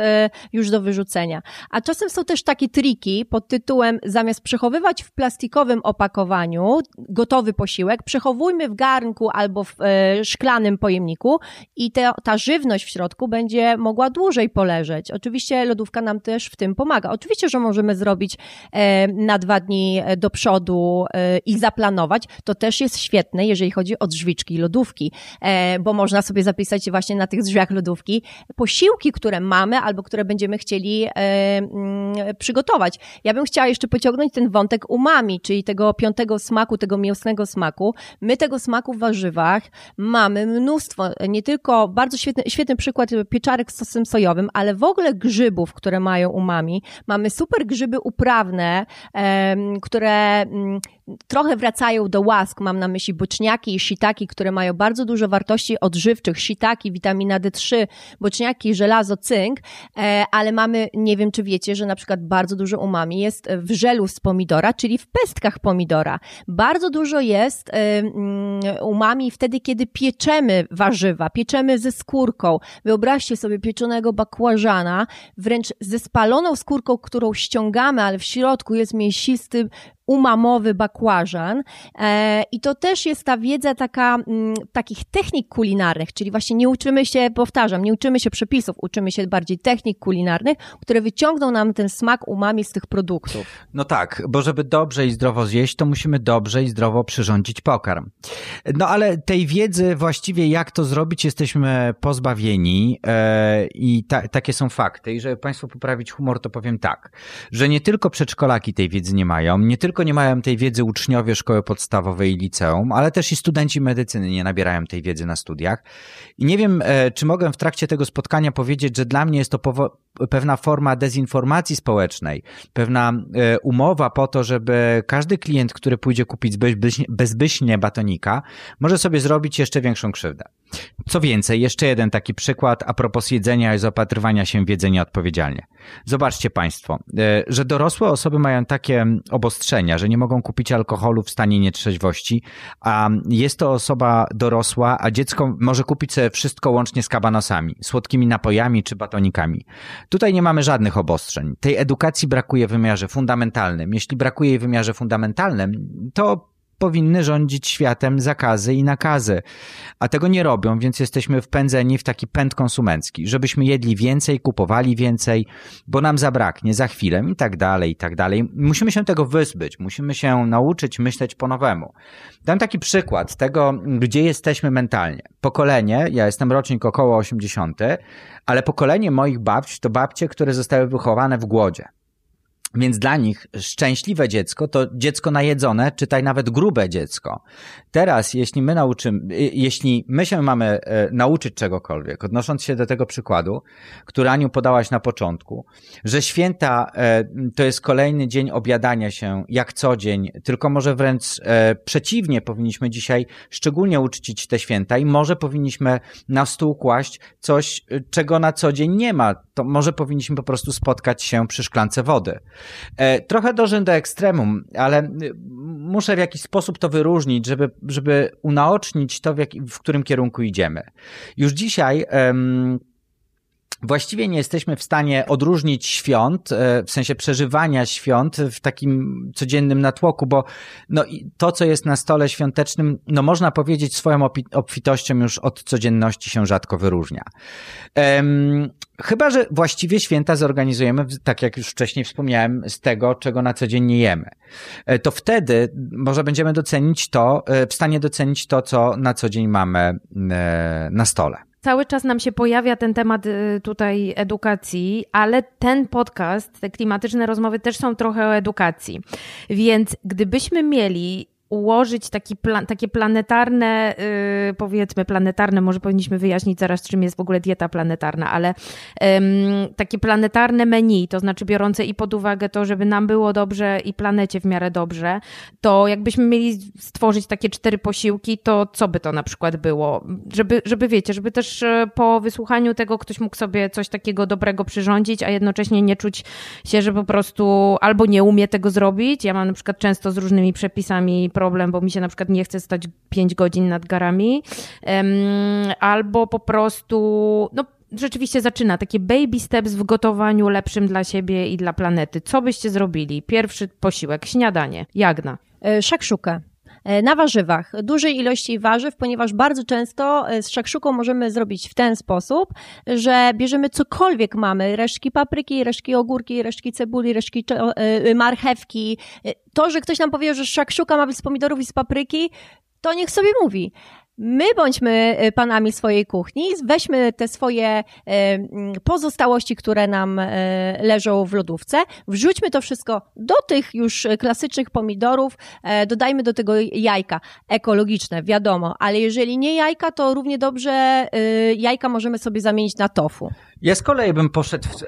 już do wyrzucenia. A czasem są też takie triki pod tytułem zamiast przechowywać w plastikowym opakowaniu, opakowaniu, gotowy posiłek, przechowujmy w garnku albo w e, szklanym pojemniku i te, ta żywność w środku będzie mogła dłużej poleżeć. Oczywiście lodówka nam też w tym pomaga. Oczywiście, że możemy zrobić e, na dwa dni do przodu e, i zaplanować. To też jest świetne, jeżeli chodzi o drzwiczki lodówki, e, bo można sobie zapisać właśnie na tych drzwiach lodówki posiłki, które mamy albo które będziemy chcieli e, mm, przygotować. Ja bym chciała jeszcze pociągnąć ten wątek umami, czyli tego piątego smaku, tego mięsnego smaku. My tego smaku w warzywach mamy mnóstwo, nie tylko bardzo świetny, świetny przykład pieczarek z sosem sojowym, ale w ogóle grzybów, które mają umami. Mamy super grzyby uprawne, które mm, trochę wracają do łask, mam na myśli boczniaki i shiitaki, które mają bardzo dużo wartości odżywczych, shiitaki, witamina D3, boczniaki, żelazo, cynk, e, ale mamy, nie wiem czy wiecie, że na przykład bardzo dużo umami jest w żelu z pomidora, czyli w pestkach pomidora. Bardzo dużo jest e, mm, umami wtedy, kiedy pieczemy warzywa, pieczemy ze skórką. Wyobraźcie sobie pieczonego bakłażana, wręcz ze spaloną skórką, którą ściągamy, ale w środku jest mięsisty umamowy bakłażan e, i to też jest ta wiedza taka, mm, takich technik kulinarnych, czyli właśnie nie uczymy się, powtarzam, nie uczymy się przepisów, uczymy się bardziej technik kulinarnych, które wyciągną nam ten smak umami z tych produktów.
No tak, bo żeby dobrze i zdrowo zjeść, to musimy dobrze i zdrowo przyrządzić pokarm. No ale tej wiedzy właściwie jak to zrobić jesteśmy pozbawieni e, i ta, takie są fakty i żeby Państwu poprawić humor, to powiem tak, że nie tylko przedszkolaki tej wiedzy nie mają, nie tylko tylko nie mają tej wiedzy uczniowie szkoły podstawowej i liceum, ale też i studenci medycyny nie nabierają tej wiedzy na studiach. I nie wiem, e, czy mogę w trakcie tego spotkania powiedzieć, że dla mnie jest to pewna forma dezinformacji społecznej, pewna e, umowa po to, żeby każdy klient, który pójdzie kupić bezbyśnie batonika, może sobie zrobić jeszcze większą krzywdę. Co więcej, jeszcze jeden taki przykład a propos jedzenia i zaopatrywania się w jedzenie odpowiedzialnie. Zobaczcie Państwo, e, że dorosłe osoby mają takie obostrzenia, że nie mogą kupić alkoholu w stanie nietrzeźwości, a jest to osoba dorosła, a dziecko może kupić sobie wszystko łącznie z kabanosami, słodkimi napojami czy batonikami. Tutaj nie mamy żadnych obostrzeń. Tej edukacji brakuje w wymiarze fundamentalnym. Jeśli brakuje jej w wymiarze fundamentalnym, to powinny rządzić światem zakazy i nakazy. A tego nie robią, więc jesteśmy wpędzeni w taki pęd konsumencki, żebyśmy jedli więcej, kupowali więcej, bo nam zabraknie za chwilę i tak dalej, i tak dalej. Musimy się tego wyzbyć, musimy się nauczyć myśleć po nowemu. Dam taki przykład tego, gdzie jesteśmy mentalnie. Pokolenie, ja jestem rocznik około 80, ale pokolenie moich babci to babcie, które zostały wychowane w głodzie. Więc dla nich szczęśliwe dziecko to dziecko najedzone, czytaj nawet grube dziecko. Teraz, jeśli my nauczymy, y, jeśli my się mamy e, nauczyć czegokolwiek, odnosząc się do tego przykładu, który Aniu podałaś na początku, że święta e, to jest kolejny dzień obiadania się jak co dzień, tylko może wręcz e, przeciwnie powinniśmy dzisiaj szczególnie uczcić te święta i może powinniśmy na stół kłaść coś, czego na co dzień nie ma. To może powinniśmy po prostu spotkać się przy szklance wody. E, trochę dążę do ekstremum, ale muszę w jakiś sposób to wyróżnić, żeby, żeby unaocznić to, w, jak, w którym kierunku idziemy. Już dzisiaj. Właściwie nie jesteśmy w stanie odróżnić świąt, e, w sensie przeżywania świąt w takim codziennym natłoku, bo no, to, co jest na stole świątecznym, no można powiedzieć swoją obfitością już od codzienności się rzadko wyróżnia. Um, chyba, że właściwie święta zorganizujemy, tak jak już wcześniej wspomniałem, z tego, czego na co dzień nie jemy. E, to wtedy może będziemy docenić to, e, w stanie docenić to, co na co dzień mamy na stole
cały czas nam się pojawia ten temat y, tutaj edukacji, ale ten podcast, te klimatyczne rozmowy też są trochę o edukacji. Więc gdybyśmy mieli ułożyć taki plan, takie planetarne, yy, powiedzmy planetarne, może powinniśmy wyjaśnić zaraz, czym jest w ogóle dieta planetarna, ale yy, takie planetarne menu, to znaczy biorące i pod uwagę to, żeby nam było dobrze i planecie w miarę dobrze, to jakbyśmy mieli stworzyć takie cztery posiłki, to co by to na przykład było? Żeby, żeby wiecie, żeby też e, po wysłuchaniu tego ktoś mógł sobie coś takiego dobrego przyrządzić, a jednocześnie nie czuć się, że po prostu albo nie umie tego zrobić. Ja mam na przykład często z różnymi przepisami problem, bo mi się na przykład nie chce stać 5 godzin nad garami, albo po prostu, no rzeczywiście zaczyna takie baby steps w gotowaniu lepszym dla siebie i dla planety. Co byście zrobili? Pierwszy posiłek, śniadanie, jagna.
E, szakszuka. E, na warzywach, dużej ilości warzyw, ponieważ bardzo często e, z szakszuką możemy zrobić w ten sposób, że bierzemy cokolwiek mamy, resztki papryki, resztki ogórki, resztki cebuli, resztki e, marchewki. To, że ktoś nam powie, że szakszuka ma być z pomidorów i z papryki, to niech sobie mówi. My bądźmy y, panami swojej kuchni, weźmy te swoje y, mm, pozostałości, które nam y, leżą w lodówce, wrzućmy to wszystko do tych już klasycznych pomidorów, e, dodajmy do tego jajka. Ekologiczne, wiadomo, ale jeżeli nie jajka, to równie dobrze jajka możemy sobie zamienić na tofu.
Ja z kolei bym poszedł w,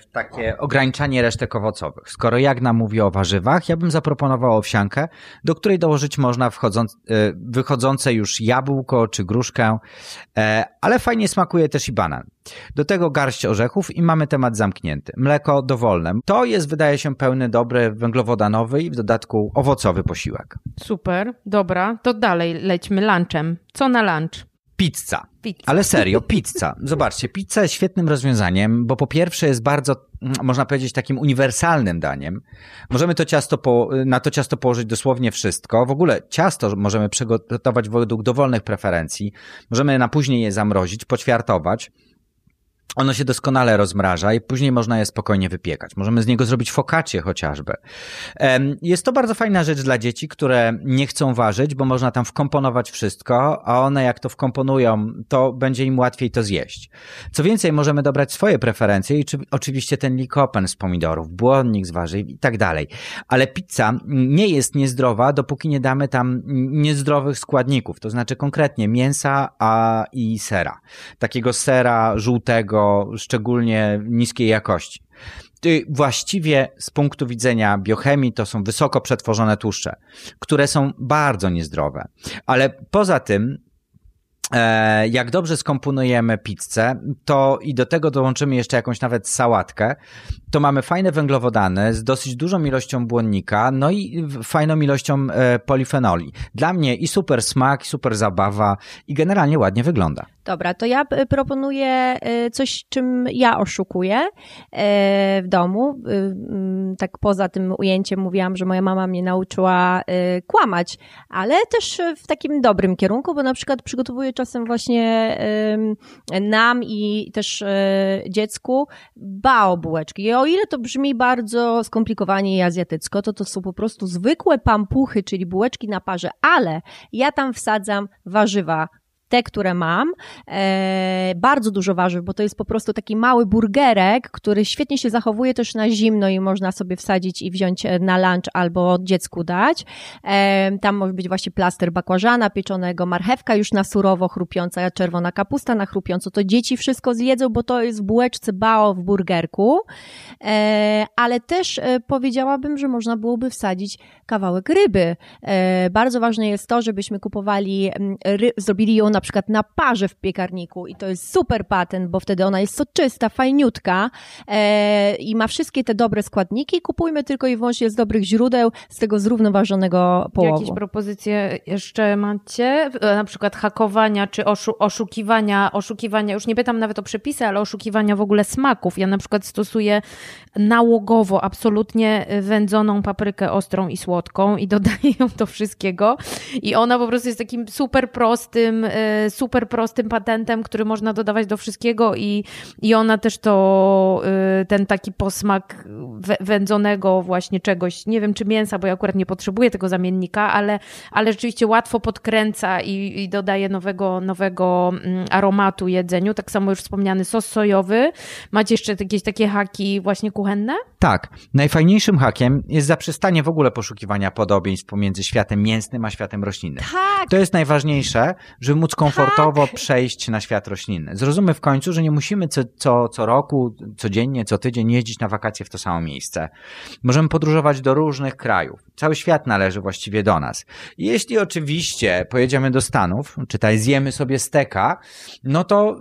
w, takie ograniczanie resztek owocowych. Skoro Jagna mówi o warzywach, ja bym zaproponował owsiankę, do której dołożyć można wchodząc, e, wychodzące już jabłko czy gruszkę, e, ale fajnie smakuje też i banan. Do tego garść orzechów i mamy temat zamknięty. Mleko dowolne. To jest, wydaje się, pełny, dobry, węglowodanowy i w dodatku owocowy posiłek.
Super, dobra. To dalej lećmy lunchem. Co na lunch?
Pizza. pizza. Ale serio, pizza. Zobaczcie, pizza jest świetnym rozwiązaniem, bo po pierwsze jest bardzo, mm, można powiedzieć, takim uniwersalnym daniem. Możemy to ciasto po, na to ciasto położyć dosłownie wszystko. W ogóle ciasto możemy przygotować według dowolnych preferencji. Możemy na później je zamrozić, poćwiartować ono się doskonale rozmraża i później można je spokojnie wypiekać. Możemy z niego zrobić focaccie chociażby. Jest to bardzo fajna rzecz dla dzieci, które nie chcą ważyć, bo można tam wkomponować wszystko, a one jak to wkomponują, to będzie im łatwiej to zjeść. Co więcej, możemy dobrać swoje preferencje i czy, oczywiście ten likopen z pomidorów, błonnik z warzyw i tak dalej. Ale pizza nie jest niezdrowa, dopóki nie damy tam niezdrowych składników, to znaczy konkretnie mięsa a i sera. Takiego sera żółtego, szczególnie niskiej jakości. Właściwie z punktu widzenia biochemii to są wysoko przetworzone tłuszcze, które są bardzo niezdrowe. Ale poza tym jak dobrze skomponujemy pizzę, to i do tego dołączymy jeszcze jakąś nawet sałatkę, to mamy fajne węglowodany z dosyć dużą ilością błonnika, no i fajną ilością e, polifenoli. Dla mnie i super smak, i super zabawa i generalnie ładnie wygląda.
Dobra, to ja proponuję e, coś, czym ja oszukuję w domu. Tak poza tym ujęciem mówiłam, że moja mama mnie nauczyła kłamać, ale też w takim dobrym kierunku, bo na przykład przygotowuję czasem właśnie nam i też e, dziecku bao bułeczki. I o ile to brzmi bardzo skomplikowanie i azjatycko, to to są po prostu zwykłe pampuchy, czyli bułeczki na parze, ale ja tam wsadzam warzywa te, które mam, e, bardzo dużo warzyw, bo to jest po prostu taki mały burgerek, który świetnie się zachowuje też na zimno i można sobie wsadzić i wziąć e, na lunch albo dziecku dać. E, tam może być właśnie plaster bakłażana pieczonego, marchewka już na surowo chrupiąca, czerwona kapusta na chrupiąco. To dzieci wszystko zjedzą, bo to jest w bułeczce bao w burgerku. E, ale też e, powiedziałabym, że można byłoby wsadzić kawałek ryby. E, bardzo ważne jest to, żebyśmy kupowali, ry, zrobili ją na na przykład na parze w piekarniku i to jest super patent, bo wtedy ona jest soczysta, fajniutka e, i ma wszystkie te dobre składniki. Kupujmy tylko i wyłącznie z dobrych źródeł, z tego zrównoważonego połowu.
Jakieś propozycje jeszcze macie? E, na przykład hakowania czy oszu oszukiwania, oszukiwania, już nie pytam nawet o przepisy, ale oszukiwania w ogóle smaków. Ja na przykład stosuję nałogowo absolutnie wędzoną paprykę ostrą i słodką i dodaję ją do wszystkiego i ona po prostu jest takim super prostym, e, super prostym patentem, który można dodawać do wszystkiego i, i ona też to, e, ten taki posmak wędzonego właśnie czegoś, nie wiem czy mięsa, bo ja akurat nie potrzebuję tego zamiennika, ale, ale rzeczywiście łatwo podkręca i, i dodaje nowego, nowego mm, aromatu jedzeniu. Tak samo już wspomniany sos sojowy. Macie jeszcze jakieś takie haki właśnie kuchenne?
Tak. Najfajniejszym hakiem jest zaprzestanie w ogóle poszukiwania podobieństw pomiędzy światem mięsnym a światem roślinnym.
Tak.
To jest najważniejsze, żeby móc komfortowo tak. przejść na świat roślinny. Zrozumy w końcu, że nie musimy co, co, co roku, codziennie, co tydzień jeździć na wakacje w to samo miejsce. Możemy podróżować do różnych krajów. Cały świat należy właściwie do nas. Jeśli oczywiście pojedziemy do Stanów, czytaj zjemy sobie steka, no to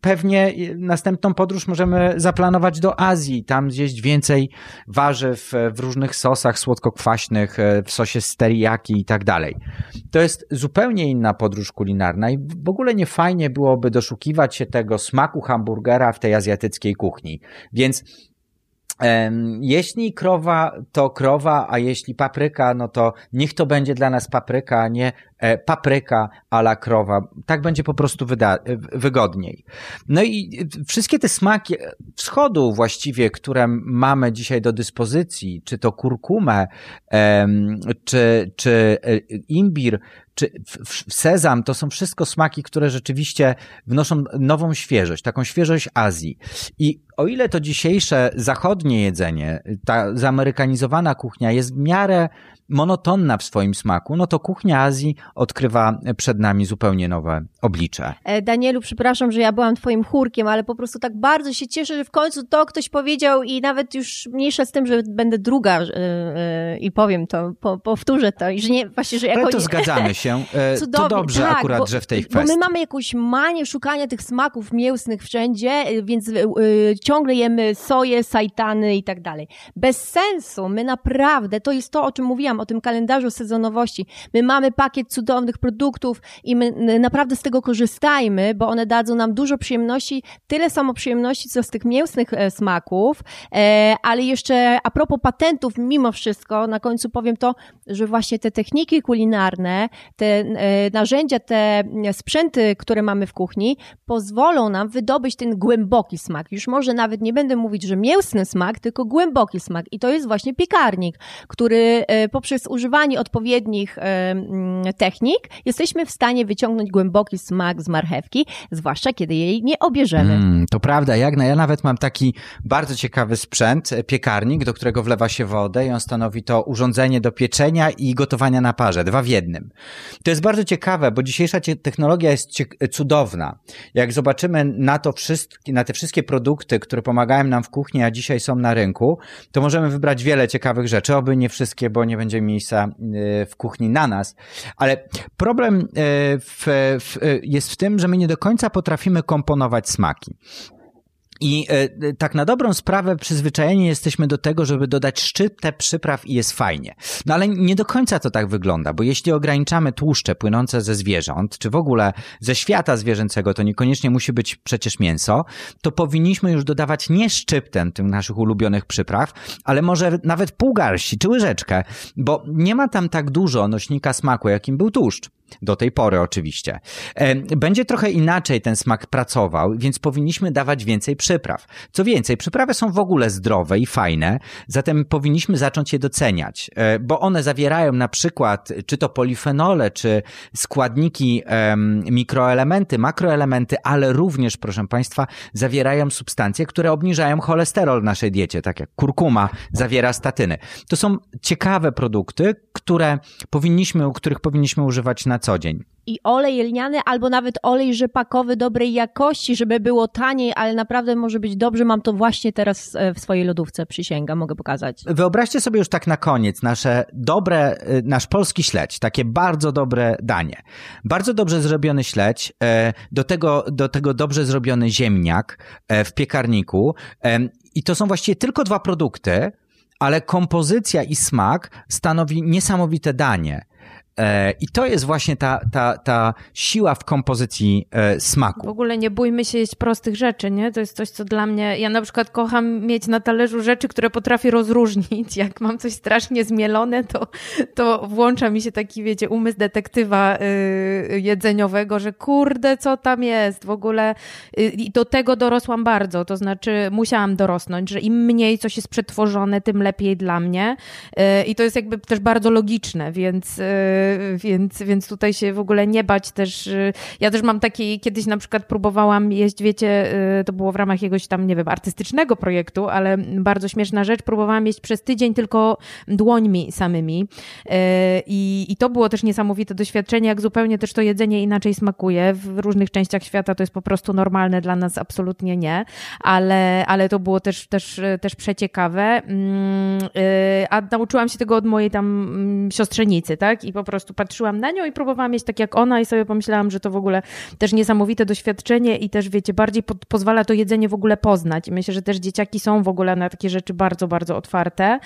pewnie następną podróż możemy zaplanować do Azji, tam zjeść więcej warzyw w różnych sosach słodko-kwaśnych, w sosie z teriyaki i tak dalej. To jest zupełnie inna podróż kulinarna i w ogóle nie fajnie byłoby doszukiwać się tego smaku hamburgera w tej azjatyckiej kuchni. Więc jeśli krowa, to krowa, a jeśli papryka, no to niech to będzie dla nas papryka, a nie papryka ala krowa. Tak będzie po prostu wygodniej. No i wszystkie te smaki wschodu właściwie, które mamy dzisiaj do dyspozycji, czy to kurkumę, czy, czy e, imbir, czy sezam, to są wszystko smaki, które rzeczywiście wnoszą nową świeżość, taką świeżość Azji. I o ile to dzisiejsze zachodnie jedzenie, ta zamerykanizowana kuchnia jest w miarę monotonna w swoim smaku, no to kuchnia Azji odkrywa przed nami zupełnie nowe oblicze.
E, Danielu, przepraszam, że ja byłam twoim chórkiem, ale po prostu tak bardzo się cieszę, że w końcu to ktoś powiedział i nawet już mniejsza z tym, że będę druga yy, yy, i powiem to, po, powtórzę to i że nie, właśnie, że jako...
Ale to zgadzamy się. Cudownie, to dobrze tak, akurat,
bo,
że w tej kwestii.
Bo my mamy jakąś manię szukania tych smaków mięsnych wszędzie, więc yy, ciągle jemy soję, sajtany i tak dalej. Bez sensu. My naprawdę, to jest to, o czym mówiłam, o tym kalendarzu sezonowości. My mamy pakiet cudownych produktów i my naprawdę z tego korzystajmy, bo one dadzą nam dużo przyjemności, tyle samo przyjemności, co z tych mięsnych e, smaków, e, ale jeszcze a propos patentów, mimo wszystko, na końcu powiem to, że właśnie te techniki kulinarne, te e, narzędzia, te sprzęty, które mamy w kuchni, pozwolą nam wydobyć ten głęboki smak. Już może nawet nie będę mówić, że mięsny smak, tylko głęboki smak. I to jest właśnie piekarnik, który poprzez używanie odpowiednich technik jesteśmy w stanie wyciągnąć głęboki smak z marchewki, zwłaszcza kiedy jej nie obierzemy. Mm,
to prawda, jak na, ja nawet mam taki bardzo ciekawy sprzęt, e, piekarnik, do którego wlewa się wodę i on stanowi to urządzenie do pieczenia i gotowania na parze, dwa w jednym. To jest bardzo ciekawe, bo dzisiejsza technologia jest cudowna. Jak zobaczymy na to wszystkie, na te wszystkie produkty, które pomagają nam w kuchni, a dzisiaj są na rynku, to możemy wybrać wiele ciekawych rzeczy, oby nie wszystkie, bo nie będzie miejsca e, w kuchni na nas. Ale problem e, w, w, jest w tym, że my nie do końca potrafimy komponować smaki. I e, tak na dobrą sprawę przyzwyczajeni jesteśmy do tego, żeby dodać szczytę przypraw i jest fajnie. No ale nie do końca to tak wygląda, bo jeśli ograniczamy tłuszcze płynące ze zwierząt, czy w ogóle ze świata zwierzęcego, to niekoniecznie musi być przecież mięso, to powinniśmy już dodawać nie szczyptem tych naszych ulubionych przypraw, ale może nawet pół garści czy łyżeczkę, bo nie ma tam tak dużo nośnika smaku, jakim był tłuszcz. Do tej pory oczywiście. E, będzie trochę inaczej ten smak pracował, więc powinniśmy dawać więcej przypraw. Co więcej, przyprawy są w ogóle zdrowe i fajne, zatem powinniśmy zacząć je doceniać, e, bo one zawierają na przykład czy to polifenole, czy składniki, mikroelementy, makroelementy, ale również, proszę Państwa, zawierają substancje, które obniżają cholesterol w naszej diecie, tak jak kurkuma zawiera statyny. To są ciekawe produkty, które powinniśmy, których powinniśmy używać na
na co dzień
i olej lniany albo nawet olej rzepakowy dobrej jakości, żeby było taniej, ale naprawdę może być dobrze. Mam to właśnie teraz e, w swojej lodówce, przysięgam, mogę pokazać.
Wyobraźcie sobie już tak na koniec nasze dobre, e, nasz polski śledź, takie bardzo dobre danie. Bardzo dobrze zrobiony śledź, e, do tego, do tego dobrze zrobiony ziemniak w piekarniku i to są właściwie tylko dwa produkty, ale kompozycja i smak stanowi niesamowite danie. E, I to jest właśnie ta, ta, ta siła w kompozycji e, smaku.
W ogóle nie bójmy się jeść prostych rzeczy, nie? To jest coś, co dla mnie. Ja na przykład kocham mieć na talerzu rzeczy, które potrafię rozróżnić. Jak mam coś strasznie zmielone, to, to włącza mi się taki, wiecie, umysł detektywa yy, jedzeniowego, że kurde, co tam jest w ogóle. Yy, I do tego dorosłam bardzo. To znaczy, musiałam dorosnąć, że im mniej coś jest przetworzone, tym lepiej dla mnie. Yy, I to jest jakby też bardzo logiczne, więc y, więc, więc tutaj się w ogóle nie bać też. Y, ja też mam taki, kiedyś na przykład próbowałam jeść, wiecie, y, to było w ramach jakiegoś tam, nie wiem, artystycznego projektu, ale bardzo śmieszna rzecz, próbowałam jeść przez tydzień tylko dłońmi samymi y, i, i to było też niesamowite doświadczenie, jak zupełnie też to jedzenie inaczej smakuje. W różnych częściach świata to jest po prostu normalne, dla nas absolutnie nie, ale, ale to było też, też, też przeciekawe. Mm, a nauczyłam się tego od mojej tam mm, siostrzenicy, tak? I po prostu prostu patrzyłam na nią i próbowałam mieć tak jak ona i sobie pomyślałam, że to w ogóle też niesamowite doświadczenie i też wiecie, bardziej po, pozwala to jedzenie w ogóle poznać. I myślę, że też dzieciaki są w ogóle na takie rzeczy bardzo, bardzo otwarte.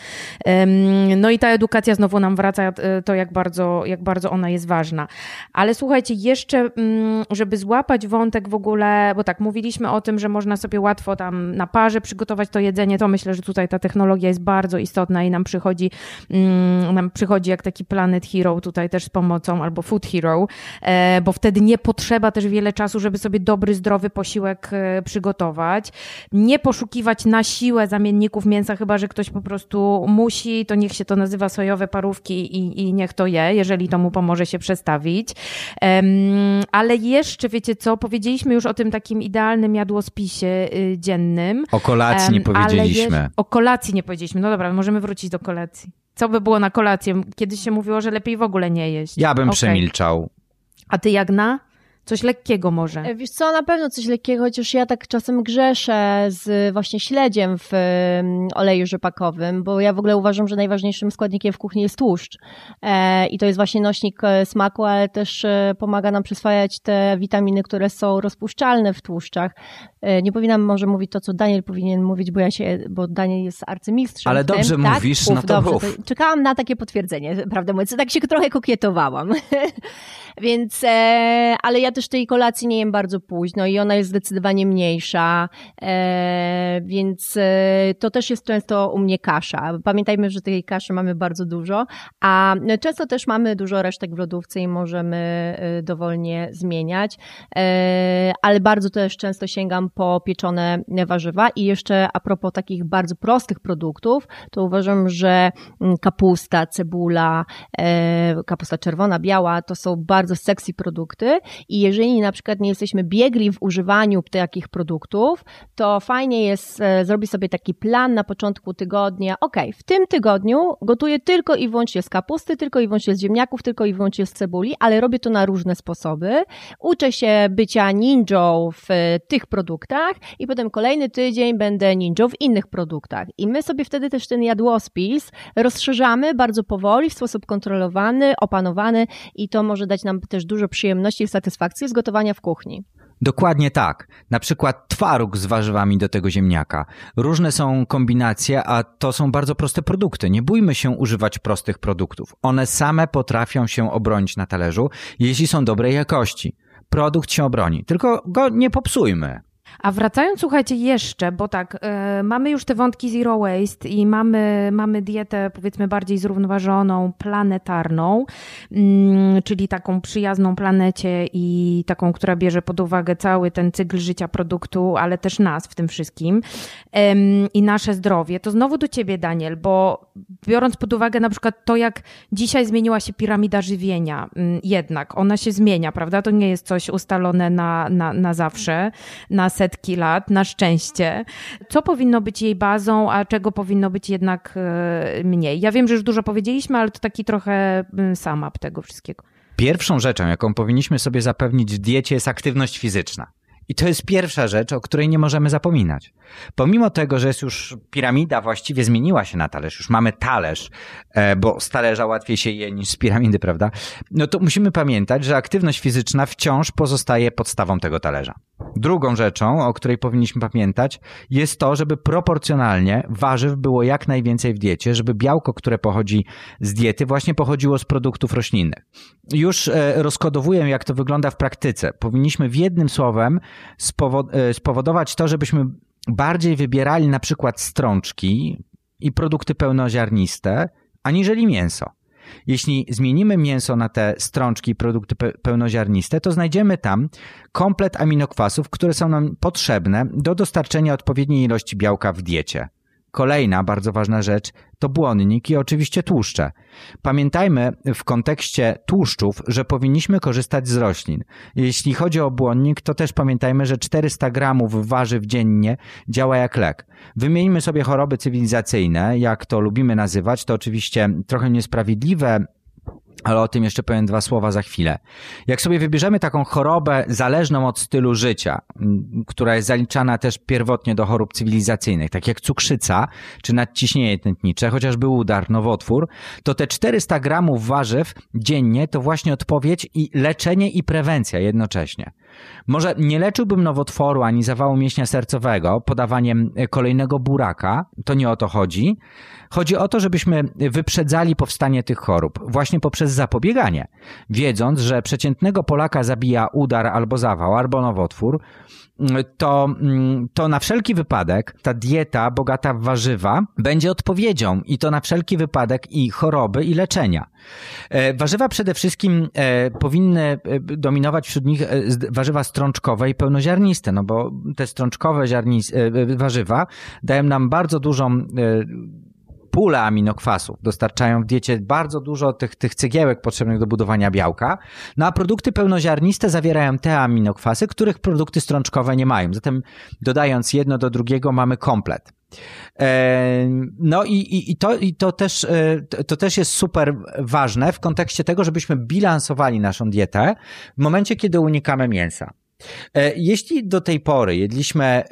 No i ta edukacja znowu nam wraca e, to, jak bardzo, jak bardzo ona jest ważna. Ale słuchajcie, jeszcze, mm, żeby złapać wątek w ogóle, bo tak, mówiliśmy o tym, że można sobie łatwo tam na parze przygotować to jedzenie, to myślę, że tutaj ta technologia jest bardzo istotna i nam przychodzi, mm, nam przychodzi jak taki Planet Hero tutaj tutaj też z pomocą, albo Food Hero, e, bo wtedy nie potrzeba też wiele czasu, żeby sobie dobry, zdrowy posiłek e, przygotować. Nie poszukiwać na siłę zamienników mięsa, chyba że ktoś po prostu musi, to niech się to nazywa sojowe parówki i, i niech to je, jeżeli to mu pomoże się przestawić. Ale jeszcze, wiecie co, powiedzieliśmy już o tym takim idealnym jadłospisie y, dziennym.
O kolacji nie powiedzieliśmy.
o kolacji nie powiedzieliśmy. No dobra, możemy wrócić do kolacji. Co by było na kolację? Kiedyś się mówiło, że lepiej w ogóle nie jeść.
Ja bym okay. przemilczał.
A ty jak na? Coś lekkiego może.
E, wiesz co, na pewno coś lekkiego, chociaż ja tak czasem grzeszę z właśnie śledziem w oleju rzepakowym, bo ja w ogóle uważam, że najważniejszym składnikiem w kuchni jest tłuszcz. E, I to jest właśnie nośnik e, smaku, ale też pomaga nam przyswajać te witaminy, które są rozpuszczalne w tłuszczach. Nie powinnam może mówić to, co Daniel powinien mówić, bo ja się, bo Daniel jest arcymistrzem.
Ale dobrze tym. Tak? mówisz, tak? no to dobrze, to
Czekałam na takie potwierdzenie, prawdę mówiąc. Tak się trochę kokietowałam. Więc, ale ja też tej kolacji nie jem bardzo późno i ona jest zdecydowanie mniejsza, e, więc e, to też jest często u mnie kasza. Pamiętajmy, że tej kaszy mamy bardzo dużo, a często też mamy dużo resztek w lodówce i możemy e, dowolnie zmieniać, ale bardzo też często sięgam po pieczone warzywa i jeszcze a propos takich bardzo prostych produktów, to uważam, że mm, kapusta, cebula, kapusta czerwona, biała, to są bardzo sexy produkty i jeżeli na przykład nie jesteśmy biegli w używaniu takich produktów, to fajnie jest e, zrobić sobie taki plan na początku tygodnia. Ok, w tym tygodniu gotuję tylko i wyłącznie z kapusty, tylko i wyłącznie z ziemniaków, tylko i wyłącznie z cebuli, ale robię to na różne sposoby. Uczę się bycia ninją w e, tych produktach i potem kolejny tydzień będę ninją w innych produktach. I my sobie wtedy też ten jadłospis rozszerzamy bardzo powoli, w sposób kontrolowany, opanowany i to może dać nam też dużo przyjemności i satysfakcji z gotowania w kuchni.
Dokładnie tak. Na przykład twaróg z warzywami do tego ziemniaka. Różne są kombinacje, a to są bardzo proste produkty. Nie bójmy się używać prostych produktów. One same potrafią się obronić na talerzu, jeśli są dobrej jakości. Produkt się obroni, tylko go nie popsujmy.
A wracając, słuchajcie, jeszcze, bo tak, y, mamy już te wątki zero waste i mamy, mamy dietę powiedzmy bardziej zrównoważoną, planetarną, y, czyli taką przyjazną planecie i taką, która bierze pod uwagę cały ten cykl życia produktu, ale też nas w tym wszystkim i nasze zdrowie. To znowu do ciebie, Daniel, bo biorąc pod uwagę na przykład to, jak dzisiaj zmieniła się piramida żywienia, jednak ona się zmienia, prawda? To nie jest coś ustalone na, na, na zawsze, na setki lat, na szczęście. Co powinno być jej bazą, a czego powinno być jednak e, mniej? Ja wiem, że już dużo powiedzieliśmy, ale to taki trochę mm, samap tego wszystkiego.
pierwszą rzeczą, jaką powinniśmy sobie zapewnić w diecie, jest aktywność fizyczna. I to jest pierwsza rzecz, o której nie możemy zapominać. Pomimo tego, że jest już piramida właściwie zmieniła się na talerz, już mamy talerz, e, bo z talerza łatwiej się je niż z piramidy, prawda? No to musimy pamiętać, że aktywność fizyczna wciąż pozostaje podstawą tego talerza. Drugą rzeczą, o której powinniśmy pamiętać, jest to, żeby proporcjonalnie warzyw było jak najwięcej w diecie, żeby białko, które pochodzi z diety, właśnie pochodziło z produktów roślinnych. Już e, rozkodowuję, jak to wygląda w praktyce. Powinniśmy w jednym słowem spowodować to, żebyśmy bardziej wybierali na przykład strączki i produkty pełnoziarniste, aniżeli mięso. Jeśli zmienimy mięso na te strączki i produkty pełnoziarniste, to znajdziemy tam komplet aminokwasów, które są nam potrzebne do dostarczenia odpowiedniej ilości białka w diecie. Kolejna bardzo ważna rzecz to błonnik i oczywiście tłuszcze. Pamiętajmy w kontekście tłuszczów, że powinniśmy korzystać z roślin. Jeśli chodzi o błonnik, to też pamiętajmy, że 400 gramów warzyw dziennie działa jak lek. Wymieńmy sobie choroby cywilizacyjne, jak to lubimy nazywać. To oczywiście trochę niesprawiedliwe ale o tym jeszcze powiem dwa słowa za chwilę. Jak sobie wybierzemy taką chorobę zależną od stylu życia, która jest zaliczana też pierwotnie do chorób cywilizacyjnych, tak jak cukrzyca czy nadciśnienie tętnicze, chociażby udar, nowotwór, to te 400 gramów warzyw dziennie to właśnie odpowiedź i leczenie i prewencja jednocześnie. Może nie leczyłbym nowotworu ani zawału mięśnia sercowego podawaniem kolejnego buraka, to nie o to chodzi. Chodzi o to, żebyśmy wyprzedzali powstanie tych chorób właśnie poprzez zapobieganie. Wiedząc, że przeciętnego Polaka zabija udar albo zawał, albo nowotwór, to, to na wszelki wypadek ta dieta bogata w warzywa będzie odpowiedzią i to na wszelki wypadek i choroby, i leczenia. E, warzywa przede wszystkim e, powinny e, dominować wśród nich warzywa strączkowe i pełnoziarniste, no bo te strączkowe warzywa dają nam bardzo dużą pulę aminokwasów, dostarczają w diecie bardzo dużo tych, tych cegiełek potrzebnych do budowania białka, no a produkty pełnoziarniste zawierają te aminokwasy, których produkty strączkowe nie mają. Zatem dodając jedno do drugiego mamy komplet. E, no i, i, i, to, i to, też, e, to też jest super ważne w kontekście tego, żebyśmy bilansowali naszą dietę w momencie, kiedy unikamy mięsa. E, jeśli do tej pory jedliśmy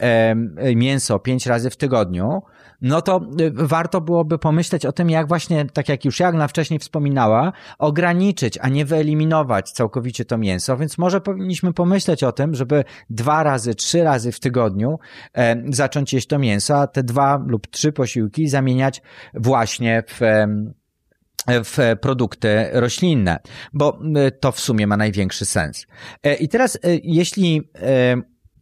mięso pięć razy w tygodniu, no to y, warto byłoby pomyśleć o tym, jak właśnie, tak jak już Jagna wcześniej wspominała, ograniczyć, a nie wyeliminować całkowicie to mięso, więc może powinniśmy pomyśleć o tym, żeby dwa razy, trzy razy w tygodniu e, zacząć jeść to mięso, a te dwa lub trzy posiłki zamieniać właśnie w w produkty roślinne, bo y, to w sumie ma największy sens. E, I teraz, jeśli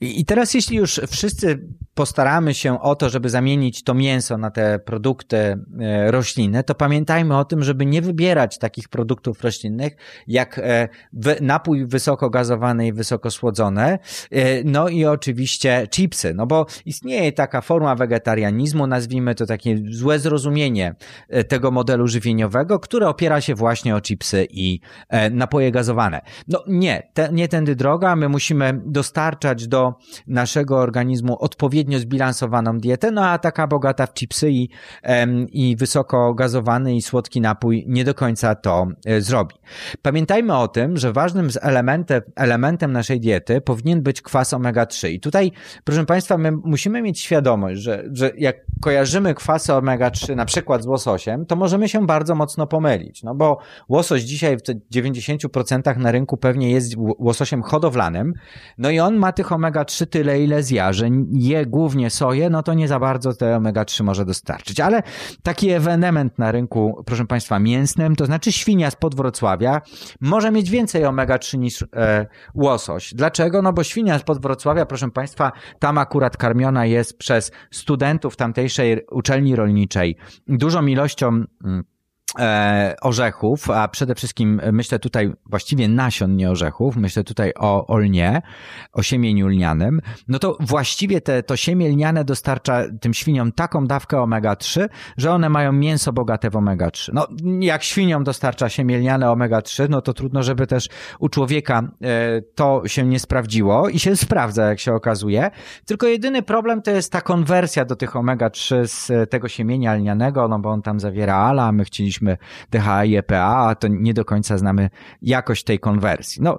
i teraz, jeśli już wszyscy postaramy się o to, żeby zamienić to mięso na te produkty e, roślinne, to pamiętajmy o tym, żeby nie wybierać takich produktów roślinnych jak e, napój wysoko gazowany i wysoko słodzone, e, no i oczywiście chipsy, no bo istnieje taka forma wegetarianizmu, nazwijmy to takie złe zrozumienie tego modelu żywieniowego, które opiera się właśnie o chipsy i napoje gazowane. No nie, te, nie tędy droga, my musimy dostarczać do naszego organizmu odpowiednio zbilansowaną dietę, no a taka bogata w chipsy i, i wysoko gazowany i słodki napój nie do końca to e, zrobi. Pamiętajmy o tym, że ważnym elementem, elementem naszej diety powinien być kwas omega-3 i tutaj, proszę Państwa, my musimy mieć świadomość, że, że jak kojarzymy kwasy omega-3 na przykład z łososiem, to możemy się bardzo mocno pomylić, no bo łosoś dzisiaj w 90% na rynku pewnie jest łososiem hodowlanym, no i on ma tych omega-3 tyle, ile zja, że je głównie soję, no to nie za bardzo te omega-3 może dostarczyć, ale taki ewenement na rynku, proszę Państwa, mięsnym, to znaczy świnia z Wrocławia, może mieć więcej omega-3 niż e, łosoś. Dlaczego? No bo świnia z Wrocławia, proszę Państwa, tam akurat karmiona jest przez studentów tamtej tamtejszej uczelni rolniczej dużą ilością mm, orzechów, a przede wszystkim myślę tutaj właściwie nasion, nie orzechów, myślę tutaj o, o lnie, o siemieniu lnianym, no to właściwie te, to siemię lniane dostarcza tym świniom taką dawkę omega-3, że one mają mięso bogate w omega-3. No, jak świniom dostarcza siemię lniane omega-3, no to trudno, żeby też u człowieka e, to się nie sprawdziło i się sprawdza, jak się okazuje. Tylko jedyny problem to jest ta konwersja do tych omega-3 z tego siemienia lnianego, no bo on tam zawiera ala, my chcieliśmy powiedzmy DHA i EPA, to nie do końca znamy jakość tej konwersji. No,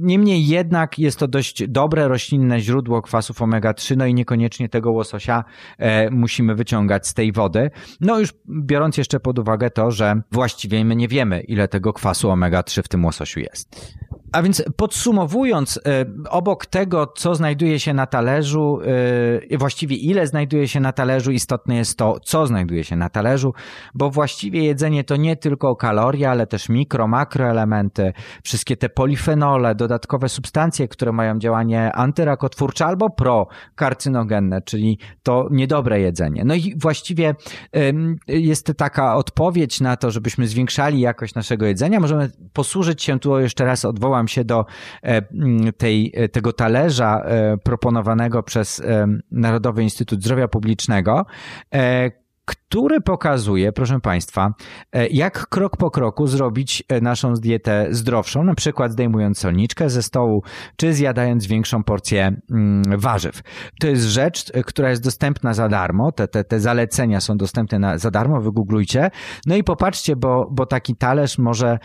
niemniej jednak jest to dość dobre roślinne źródło kwasów omega-3, no i niekoniecznie tego łososia e, musimy wyciągać z tej wody. No już biorąc jeszcze pod uwagę to, że właściwie my nie wiemy, ile tego kwasu omega-3 w tym łososiu jest. A więc podsumowując, e, obok tego, co znajduje się na talerzu, e, właściwie ile znajduje się na talerzu, istotne jest to, co znajduje się na talerzu, bo właściwie jedzenie to nie tylko kalorie, ale też mikro, makroelementy, wszystkie te polifenole, dodatkowe substancje, które mają działanie antyrakotwórcze albo prokarcynogenne, czyli to niedobre jedzenie. No i właściwie jest taka odpowiedź na to, żebyśmy zwiększali jakość naszego jedzenia. Możemy posłużyć się tu jeszcze raz odwołać odwołam się do e, tej, e, tego talerza e, proponowanego przez Narodowy Instytut Zdrowia Publicznego, który pokazuje, proszę Państwa, e, jak krok po kroku zrobić e, naszą dietę zdrowszą, na przykład zdejmując solniczkę ze stołu, czy zjadając większą porcję mm, warzyw. To jest rzecz, e, która jest dostępna za darmo, te, te, te zalecenia są dostępne na, za darmo, wygooglujcie. No i popatrzcie, bo, bo taki talerz może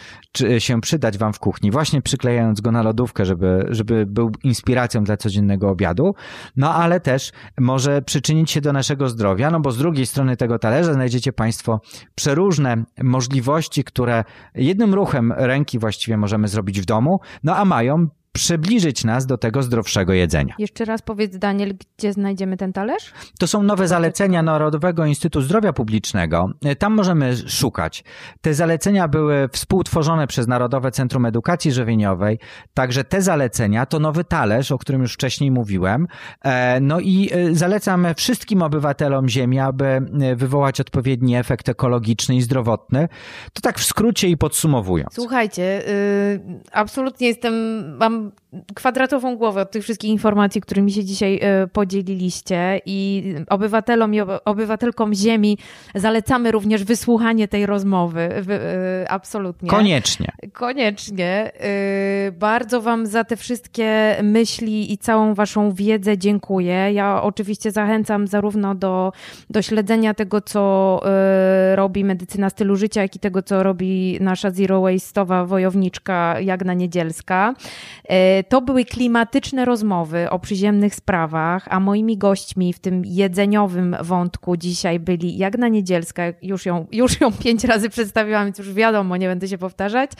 się przydać Wam w kuchni, właśnie przyklejając go na lodówkę, żeby, żeby był inspiracją dla codziennego obiadu, no ale też może przyczynić się do naszego zdrowia, no bo z drugiej strony tego talerza talerze znajdziecie Państwo przeróżne możliwości, które jednym ruchem ręki właściwie możemy zrobić w domu, no a mają przybliżyć nas do tego zdrowszego jedzenia.
Jeszcze raz powiedz, Daniel, gdzie znajdziemy ten talerz?
To są nowe zalecenia Narodowego Instytutu Zdrowia Publicznego. Tam możemy szukać. Te zalecenia były współtworzone przez Narodowe Centrum Edukacji Żywieniowej, także te zalecenia to nowy talerz, o którym już wcześniej mówiłem. E, no i e, zalecam wszystkim obywatelom Ziemi, aby e, wywołać odpowiedni efekt ekologiczny i zdrowotny. To tak w skrócie i podsumowując.
Słuchajcie, yy, absolutnie jestem, mam some kwadratową głowę od tych wszystkich informacji, którymi się dzisiaj e, podzieliliście i obywatelom i obywatelkom Ziemi zalecamy również wysłuchanie tej rozmowy. E, absolutnie.
Koniecznie.
Koniecznie. E, bardzo Wam za te wszystkie myśli i całą Waszą wiedzę dziękuję. Ja oczywiście zachęcam zarówno do, do śledzenia tego, co robi medycyna stylu życia, jak i tego, co robi nasza zero waste'owa wojowniczka Jagna Niedzielska. To były klimatyczne rozmowy o przyziemnych sprawach, a moimi gośćmi w tym jedzeniowym wątku dzisiaj byli Jagna Niedzielska, już ją, już ją pięć razy przedstawiłam, więc już wiadomo, nie będę się powtarzać,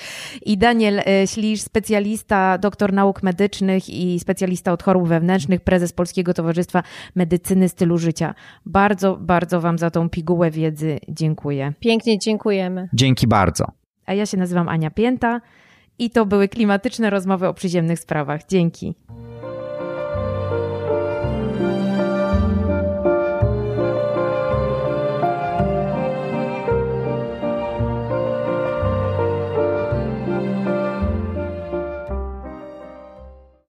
i Daniel e, Ślisz, specjalista, doktor nauk medycznych i specjalista od chorób wewnętrznych, prezes Polskiego Towarzystwa Medycyny Stylu Życia. Bardzo, bardzo Wam za tą pigułę wiedzy dziękuję.
Pięknie dziękujemy.
Dzięki bardzo.
A ja się nazywam Ania Pięta. I to były klimatyczne rozmowy o przyziemnych sprawach. Dzięki.